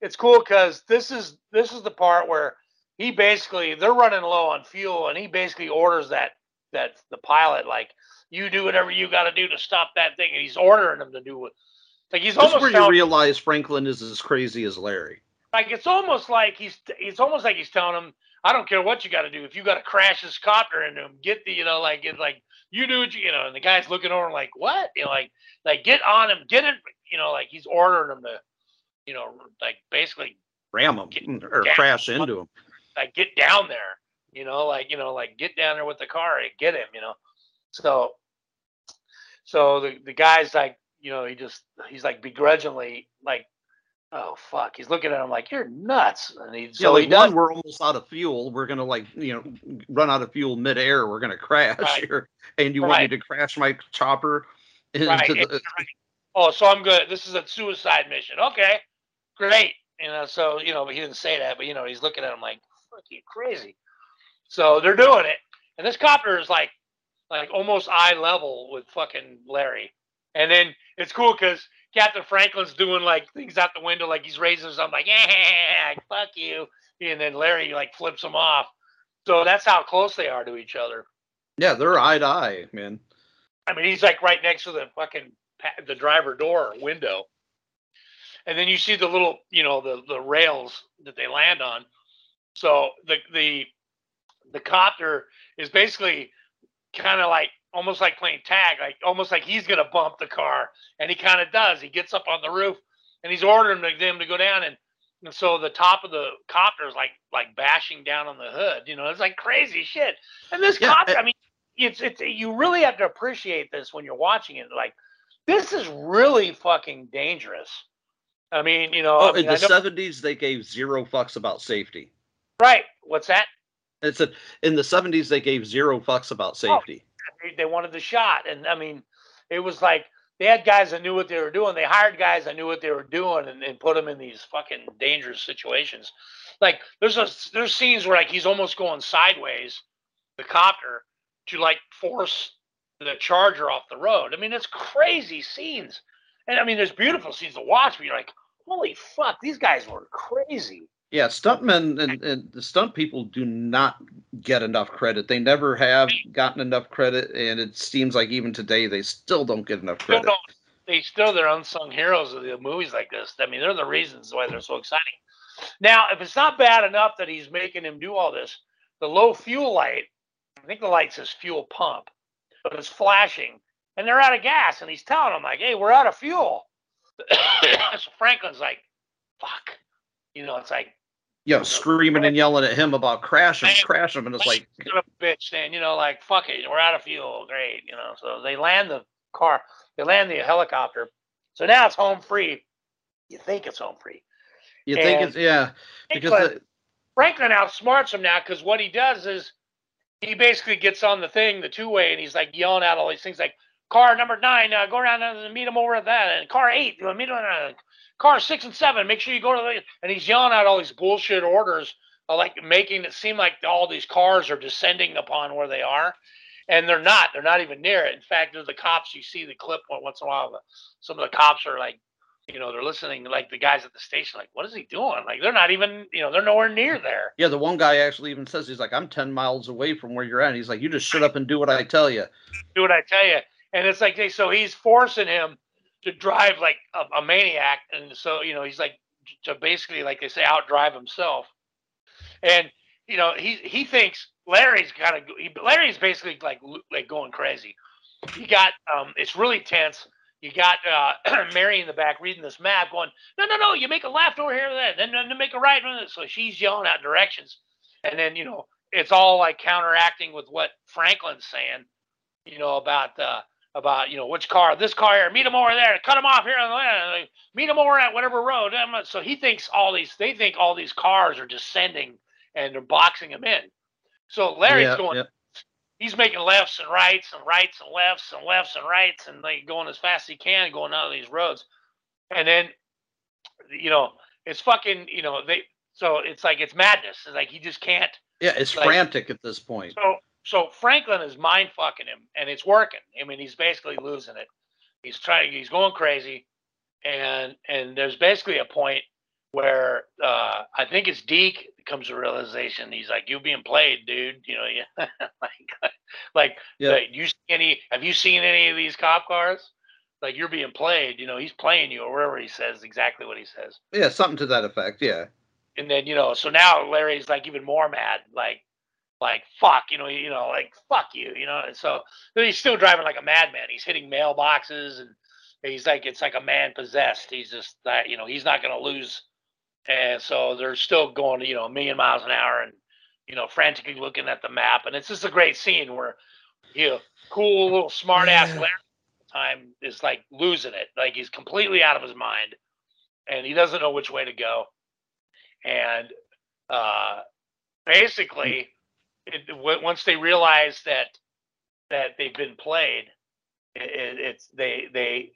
it's cool because this is this is the part where he basically they're running low on fuel and he basically orders that that the pilot like you do whatever you got to do to stop that thing and he's ordering them to do it like he's That's almost where you realize Franklin is as crazy as Larry. Like it's almost like he's it's almost like he's telling him I don't care what you got to do if you got to crash this copter into him get the you know like it's like you do what you you know and the guy's looking over like what you know like like get on him get it you know like he's ordering him to you know like basically Ram him Get- or crash into him. like get down there, you know, like you know, like get down there with the car and get him, you know. So, so the the guy's like, you know, he just he's like begrudgingly like, oh fuck, he's looking at him like you're nuts, and he yeah, like he does one, we're almost out of fuel. We're gonna like you know run out of fuel midair. We're gonna crash Right. here, and you want me to crash my chopper Right, the, right. oh, so I'm good. This is a suicide mission. Okay, great. You know, so you know, but he didn't say that, but you know, he's looking at him like, fuck you, crazy. So they're doing it, and this copter is like, like almost eye level with fucking Larry. And then it's cool because Captain Franklin's doing like things out the window, like he's raising something, like yeah, fuck you, and then Larry like flips him off. So that's how close they are to each other. yeah, they're eye to eye, man. I mean, he's like right next to the fucking the driver door window, and then you see the little, you know, the the rails that they land on. So the the the copter is basically kind of like almost like playing tag, like almost like he's gonna bump the car, and he kind of does. He gets up on the roof and he's ordering them to go down, and and so the top of the copter is like like bashing down on the hood. You know, it's like crazy shit. And this Yeah, copter, it- I mean, it's it's you really have to appreciate this when you're watching it. Like, this is really fucking dangerous. I mean, you know, Oh, I mean, in the seventies, they gave zero fucks about safety. right? What's that? It's a, in the seventies, they gave zero fucks about oh, safety. they, they wanted the shot. And I mean, it was like they had guys that knew what they were doing. They hired guys that knew what they were doing and, and put them in these fucking dangerous situations. Like there's a there's scenes where like he's almost going sideways, the copter, to like force the charger off the road. I mean, it's crazy scenes. And I mean, there's beautiful scenes to watch, but you're like, holy fuck, these guys were crazy. Yeah, stuntmen and, and the stunt people do not get enough credit. They never have gotten enough credit, and it seems like even today they still don't get enough credit. don't they still they're unsung heroes of the movies like this. I mean, they're the reasons why they're so exciting. Now, if it's not bad enough that he's making him do all this, the low fuel light, I think the light says fuel pump, but it's flashing, and they're out of gas, and he's telling them like, "Hey, we're out of fuel." so Franklin's like, "Fuck," you know, it's like, You know, screaming and yelling at him about crashing, Man, crashing, and it's like, a bitch, then you know, like fuck it, we're out of fuel, great, you know. So they land the car, they land the helicopter. So now it's home free. You think it's home free. you think it's yeah, because Franklin, the, Franklin outsmarts him now because what he does is he basically gets on the thing, the two way, and he's like yelling out all these things like car number nine, uh, go around and meet him over at that, and car eight, uh, meet him car six and seven, make sure you go to the and he's yelling out all these bullshit orders, uh, like making it seem like all these cars are descending upon where they are. And they're not. They're not even near it. In fact, there's the cops. You see the clip once in a while. The, some of the cops are like, you know, they're listening. Like the guys at the station, like, what is he doing? Like they're not even, you know, they're nowhere near there. yeah, the one guy actually even says he's like, I'm ten miles away from where you're at. He's like, you just shut up and do what I tell you. do what I tell you. And it's like, they, so he's forcing him to drive like a, a maniac. And so, you know, he's like, to basically, like they say, outdrive himself. And, you know, he, he thinks Larry's kind of, Larry's basically like, like going crazy. He got, um, it's really tense you got uh, Mary in the back reading this map, going, "No, no, no! You make a left over here, then, then, then make a right." So she's yelling out directions, and then you know it's all like counteracting with what Franklin's saying, you know about uh, about you know which car, this car here, meet him over there, cut him off here on the land, meet him over at whatever road. So he thinks all these, they think all these cars are descending and they're boxing him in. So Larry's Yeah, going, yeah. he's making lefts and rights and rights and lefts and lefts and rights and like going as fast as he can going out of these roads. And then, you know, it's fucking, you know, they, so it's like, it's madness. It's like he just can't. Yeah, it's like- frantic at this point. So, so Franklin is mind fucking him and it's working. I mean, he's basically losing it. He's trying, he's going crazy. And, and there's basically a point where uh, I think it's Deke comes to realization. He's like, "You're being played, dude." You know, yeah. like, like, Yeah. like, you see any? Have you seen any of these cop cars? Like, you're being played. You know, he's playing you, or wherever he says exactly what he says. Yeah, something to that effect. Yeah. And then you know, so now Larry's like even more mad. Like, like fuck, you know, you know, like fuck you, you know. And so he's still driving like a madman. He's hitting mailboxes and he's like it's like a man possessed. He's just that you know he's not going to lose. And so they're still going, you know, a million miles an hour and you know frantically looking at the map. And it's just a great scene where you know, cool little smart ass Larry time is like losing it. Like he's completely out of his mind and he doesn't know which way to go. And uh, basically, it, once they realize that that they've been played, it, it, it's they they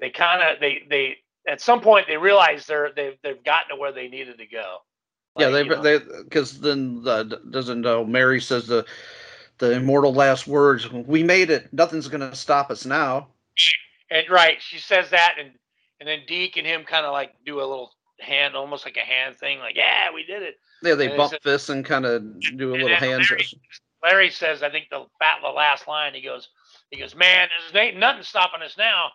they kind of they they at some point they realize they're they've they've gotten to where they needed to go. yeah, Like, they you know, they because then the, doesn't know Mary says the the immortal last words. We made it. Nothing's gonna stop us now. And right, she says that, and and then Deke and him kind of like do a little hand, almost like a hand thing, like yeah, we did it. Yeah, they bump says- fists and kind of do a little hand Larry- Larry says, I think the fat the last line. He goes, he goes, man, there's ain't nothing stopping us now.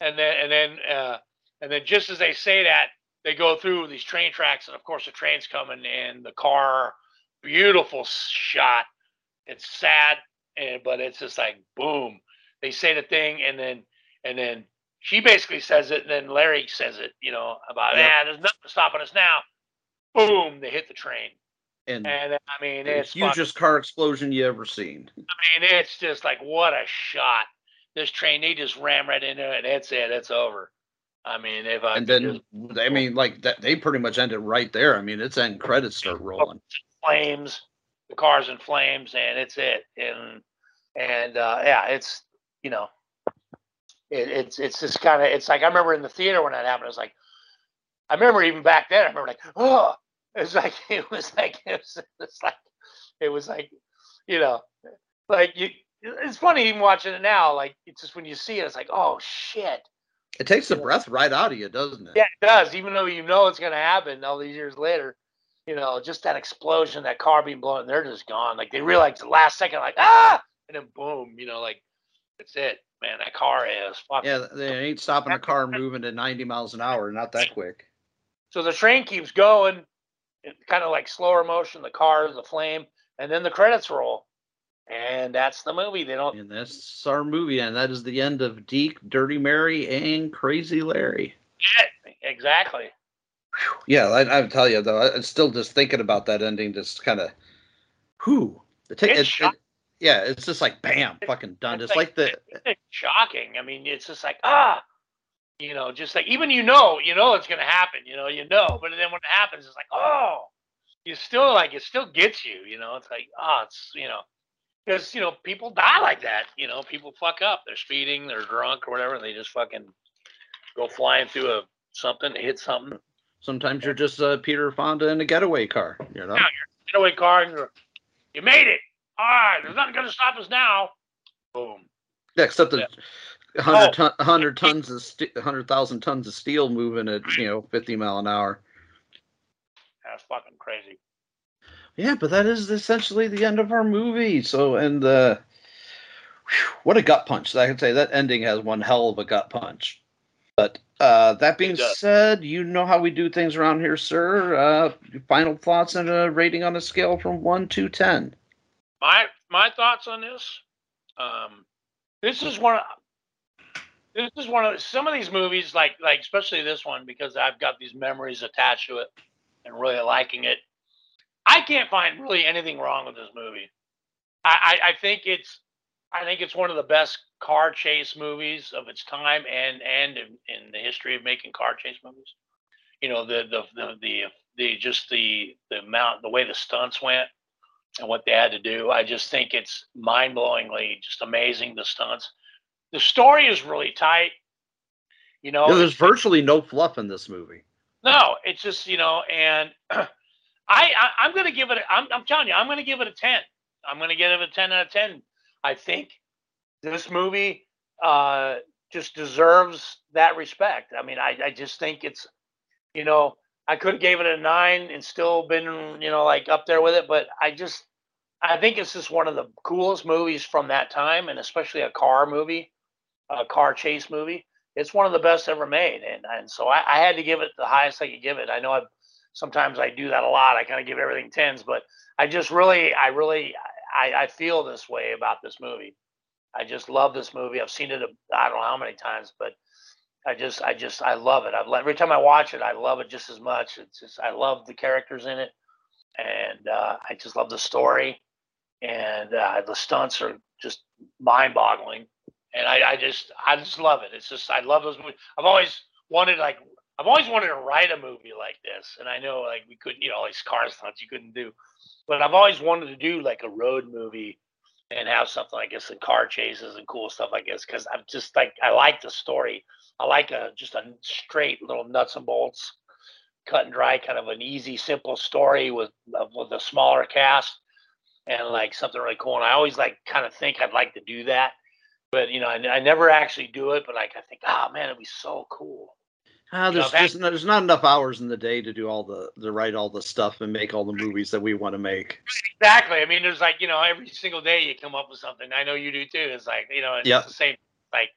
And then and then uh, and then just as they say that, they go through these train tracks, and of course the train's coming, and the car, beautiful shot. It's sad, and but it's just like boom. They say the thing, and then and then she basically says it, and then Larry says it, you know, about yeah, there's nothing stopping us now. Boom, they hit the train, And and I mean the it's fucking- hugest car explosion you ever seen. I mean, it's just like what a shot. This train, they just ram right into it. That's it. It's over. I mean, if I And then just I mean, like that, they pretty much ended right there. I mean, it's end credits start rolling. flames, the car's in flames, and it's it. And and uh, yeah, it's you know, it, it's it's just kind of it's like I remember in the theater when that happened. I was like, I remember even back then. I remember like, oh, it was like it was like it was it's like it was like you know, like you. It's funny even watching it now. Like it's just when you see it, it's like, oh shit. It takes the breath right out of you, doesn't it? Yeah, it does. Even though you know it's going to happen all these years later, you know, just that explosion, that car being blown, they're just gone. Like they realize the last second, like ah, and then boom, you know, like that's it, man. That car is fucking. Yeah, they ain't stopping a car moving at 90 miles an hour. Not that quick. So the train keeps going, kind of like slower motion. The cars, the flame, and then the credits roll, and that's the movie. They don't. And that's our movie, and that is the end of Deke, Dirty Mary, and Crazy Larry. Exactly. Yeah, I, I tell you though, I, I'm still just thinking about that ending. Just kind of, whew. It, ta- it, it, yeah, it's just like bam, fucking done. It's It's like the It's shocking. I mean, it's just like ah, you know, just like even you know, you know it's gonna happen. You know, you know, but then when it happens, it's like oh, you still like it still gets you. You know, it's like oh, it's you know, because you know people die like that. You know, people fuck up. They're speeding, they're drunk or whatever, and they just fucking go flying through a something, hit something. sometimes you're just uh, Peter Fonda in a getaway car. You know. Getaway car, and you're, you made it. All right, there's nothing gonna stop us now. Boom. Yeah, except the Oh. hundred ton, hundred tons of st- hundred thousand tons of steel moving at you know fifty mile an hour. That's fucking crazy. Yeah, but that is essentially the end of our movie. So, and uh, whew, what a gut punch! I can say that ending has one hell of a gut punch. But uh, that being said, you know how we do things around here, sir. Uh, final thoughts and a rating on a scale from one to ten. my my thoughts on this um this is one of, this is one of some of these movies, like like especially this one, because I've got these memories attached to it and really liking it. I can't find really anything wrong with this movie. I, I, I think it's I think it's one of the best car chase movies of its time and and in, in the history of making car chase movies. You know the the the the, the just the the amount the way the stunts went and what they had to do. I just think it's mind blowingly just amazing the stunts. The story is really tight. You know, Yeah, there's virtually no fluff in this movie. no, it's just you know, and I, I I'm gonna give it. A, I'm I'm telling you, I'm gonna give it a ten. I'm gonna give it a ten out of ten. I think this movie uh, just deserves that respect. I mean, I I just think it's, you know, I could have gave it a nine and still been you know like up there with it, but I just I think it's just one of the coolest movies from that time, and especially a car movie, a car chase movie it's one of the best ever made, and and so I, I had to give it the highest I could give it. I know I sometimes I do that a lot. I kind of give everything tens, but I just really, I really, I, I feel this way about this movie. I just love this movie. I've seen it, I don't know how many times, but I just, I just, I love it. I've every time I watch it, I love it just as much. It's just, I love the characters in it, and uh, I just love the story, and uh, the stunts are just mind-boggling and I, I just I just love it. It's just I love those movies. I've always wanted like I've always wanted to write a movie like this, and I know like we couldn't, you know, all these car stunts you couldn't do, but I've always wanted to do like a road movie and have something like this and car chases and cool stuff like this because I'm just like I like the story. I like a just a straight little nuts and bolts, cut and dry kind of an easy, simple story with with a smaller cast and like something really cool. And I always like kind of think I'd like to do that but you know, I, I never actually do it. But like, I think, oh man, it'd be so cool. Ah, You know, there's just there's not enough hours in the day to do all the to write all the stuff and make all the movies that we want to make. Exactly. I mean, there's like you know, every single day you come up with something. I know you do too. It's like you know, it's Yep. the same. Like,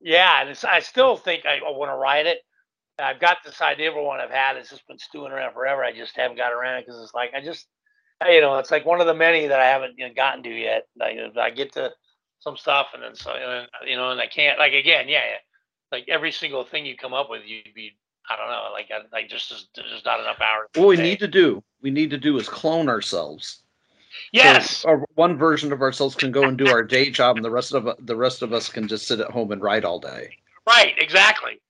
yeah, and it's, I still think I, I want to write it. I've got this idea for one I've had. It's just been stewing around forever. I just haven't got around because it's like I just, you know, it's like one of the many that I haven't you know, gotten to yet. Like, I get to some stuff and then so and then, you know, and I can't like again, yeah, yeah, like every single thing you come up with, you'd be I don't know, like I, like just there's there's not enough hours. What we need to do, we need to do is clone ourselves. Yes. So our, one version of ourselves can go and do our day job, and the rest of the rest of us can just sit at home and write all day. Right, exactly.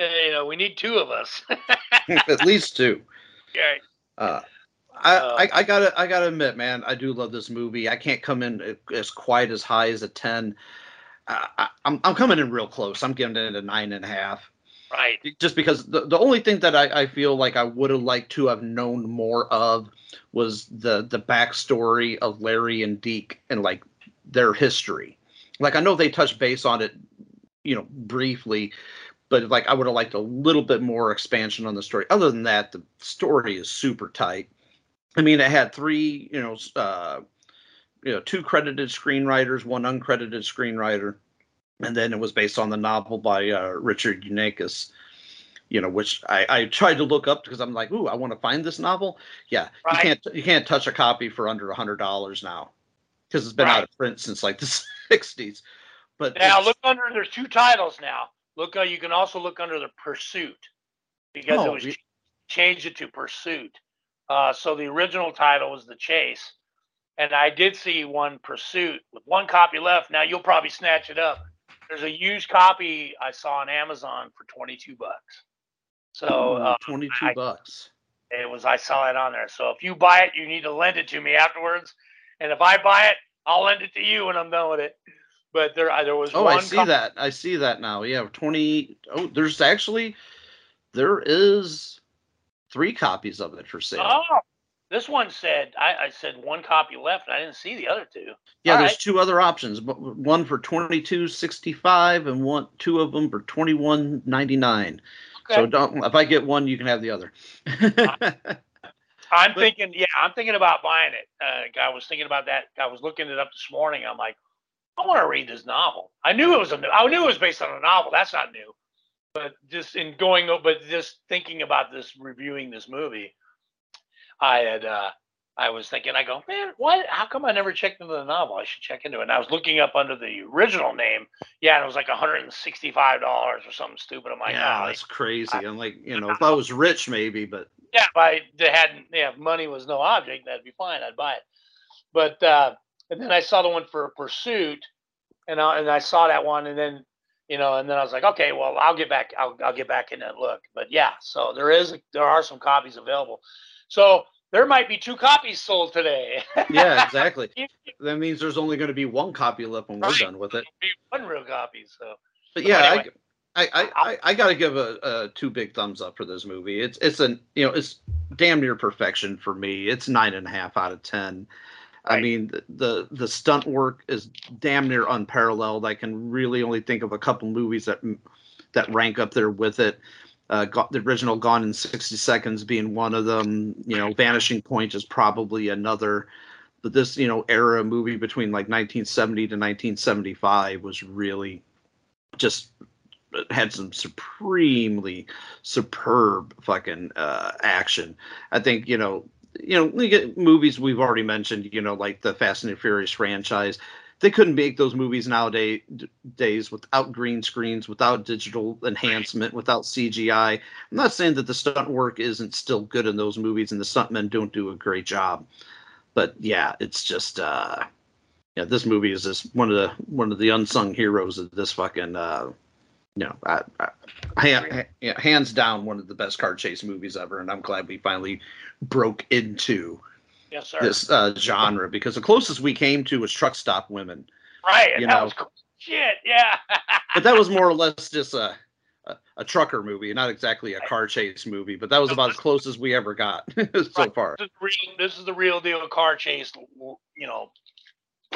Uh, you know, we need two of us. at least two. okay. Uh, I, uh, I, I gotta I gotta admit, man, I do love this movie. I can't come in as quite as high as a ten. I, I, I'm I'm coming in real close. I'm giving it a nine and a half. Right. Just because the, the only thing that I, I feel like I would have liked to have known more of was the the backstory of Larry and Deke and like their history. Like I know they touched base on it, you know, briefly, but like I would have liked a little bit more expansion on the story. Other than that, the story is super tight. I mean, it had three, you know, uh, you know, two credited screenwriters, one uncredited screenwriter, and then it was based on the novel by uh, Richard Unekis. You know, which I, I tried to look up because I'm like, ooh, I want to find this novel. Yeah, Right. you can't you can't touch a copy for under a hundred dollars now because it's been Right. out of print since like the '60s. But Now look under. There's two titles now. Look, uh, you can also look under the Pursuit because it Oh, was re- ch- changed it to Pursuit. Uh, so the original title was The Chase, and I did see one Pursuit with one copy left. Now you'll probably snatch it up. There's a used copy I saw on Amazon for 22 bucks. So uh, 22 I- bucks. it was I saw it on there. So if you buy it, you need to lend it to me afterwards. And if I buy it, I'll lend it to you when I'm done with it. But there, uh, there was Oh. I see copy- that. I see that now. Yeah, 20. Oh, there's actually there is three copies of it for sale. Oh, this one said I, I said one copy left. I didn't see the other two. yeah, all there's right. two other options, but one for 22.65 and one two of them for 21.99. Okay. So don't if I get one, you can have the other. I'm thinking, yeah, I'm thinking about buying it. Uh, I was thinking about that. I was looking it up this morning. I'm like, I want to read this novel. I knew it was a, I knew it was based on a novel. That's not new. But just in going, but just thinking about this, reviewing this movie, I had, uh, I was thinking, I go, man, what? How come I never checked into the novel? I should check into it. And I was looking up under the original name. Yeah, and it was like $165 or something stupid. I'm like, yeah, oh, that's crazy. I'm like, you know, if I was rich, maybe, but yeah, if I hadn't, yeah, if money was no object, that'd be fine. I'd buy it. But uh, and then I saw the one for Pursuit, and I, and I saw that one, and then you know, and then I was like, okay, well, I'll get back, I'll I'll get back in and look. But yeah, so there is there are some copies available. So there might be two copies sold today. yeah, exactly. that means there's only going to be one copy left when we're right. done with it. Be one real copy. So, but yeah, anyway. I, I, I, I got to give a, a, two big thumbs up for this movie. It's it's an you know it's damn near perfection for me. It's nine and a half out of ten. Right. I mean the the stunt work is damn near unparalleled. I can really only think of a couple movies that that rank up there with it. Uh, got the original Gone in 60 Seconds being one of them. You know, Vanishing Point is probably another. But this, you know, era movie between like 1970 to 1975 was really just had some supremely superb fucking uh, action. I think you know, you know, get movies we've already mentioned. You know, like the Fast and the Furious franchise they couldn't make those movies nowadays days without green screens, without digital enhancement, without CGI. I'm not saying that the stunt work isn't still good in those movies and the stuntmen don't do a great job, but yeah, it's just uh, yeah, this movie is just one of the one of the unsung heroes of this fucking uh, you know, I, I, hands down one of the best car chase movies ever, and I'm glad we finally broke into yes, sir. this uh, genre because the closest we came to was Truck Stop Women. Right. You know, cool. shit. Yeah. but that was more or less just a, a, a trucker movie, not exactly a car chase movie. But that was about as close as we ever got so right. far. This is, real, this is the real deal car chase, you know,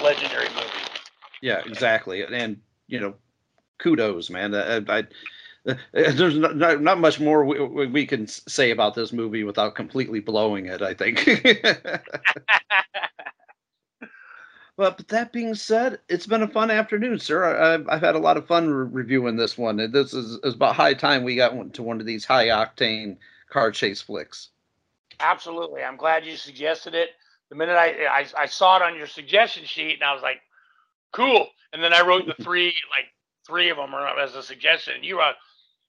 legendary movie. Yeah, exactly. And you know, kudos, man. I, I, uh, uh there's not, not much more we, we, can say about this movie without completely blowing it. I think. but that being said, it's been a fun afternoon, sir. I've, I've had a lot of fun re- reviewing this one. This is, is about high time we got one, to one of these high octane car chase flicks. Absolutely, I'm glad you suggested it. The minute I, I I saw it on your suggestion sheet, and I was like, cool. And then I wrote the three like three of them are as a suggestion. And you wrote,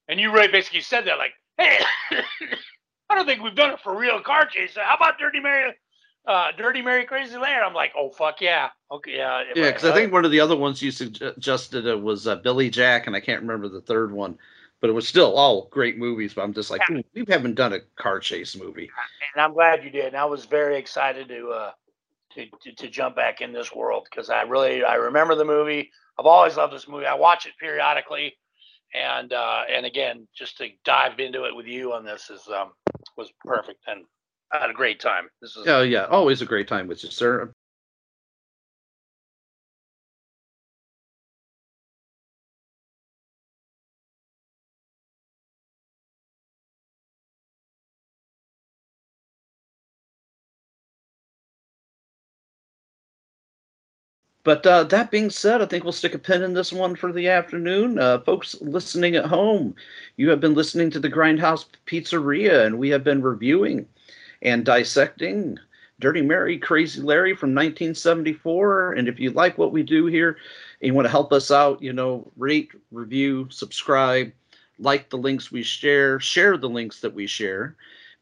and you really basically said that, like, hey, I don't think we've done it for real car chase. How about Dirty Mary, uh, Dirty Mary Crazy Larry? I'm like, oh fuck yeah, okay, yeah. Yeah, because I, I think one of the other ones you suggested it was uh, Billy Jack, and I can't remember the third one. But it was still all great movies. But I'm just like, yeah. we haven't done a car chase movie. And I'm glad you did. And I was very excited to uh, to, to, to jump back in this world because I really I remember the movie. I've always loved this movie. I watch it periodically, and uh, and again, just to dive into it with you on this is um, was perfect, and I had a great time. This is oh yeah, always a great time with you, sir. But uh, that being said, I think we'll stick a pin in this one for the afternoon. Uh, folks listening at home, you have been listening to the Grindhouse Pizzeria, and we have been reviewing and dissecting Dirty Mary, Crazy Larry from 1974. And if you like what we do here and you want to help us out, you know, rate, review, subscribe, like the links we share, share the links that we share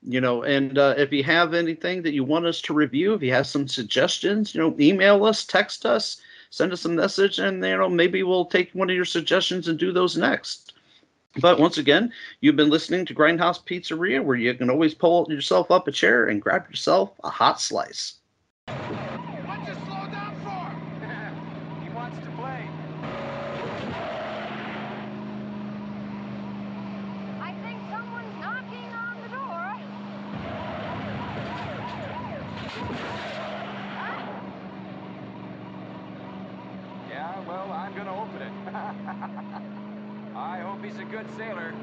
you know and uh, if you have anything that you want us to review if you have some suggestions you know email us text us send us a message and you know maybe we'll take one of your suggestions and do those next. But once again you've been listening to grindhouse pizzeria where you can always pull yourself up a chair and grab yourself a hot slice Yeah,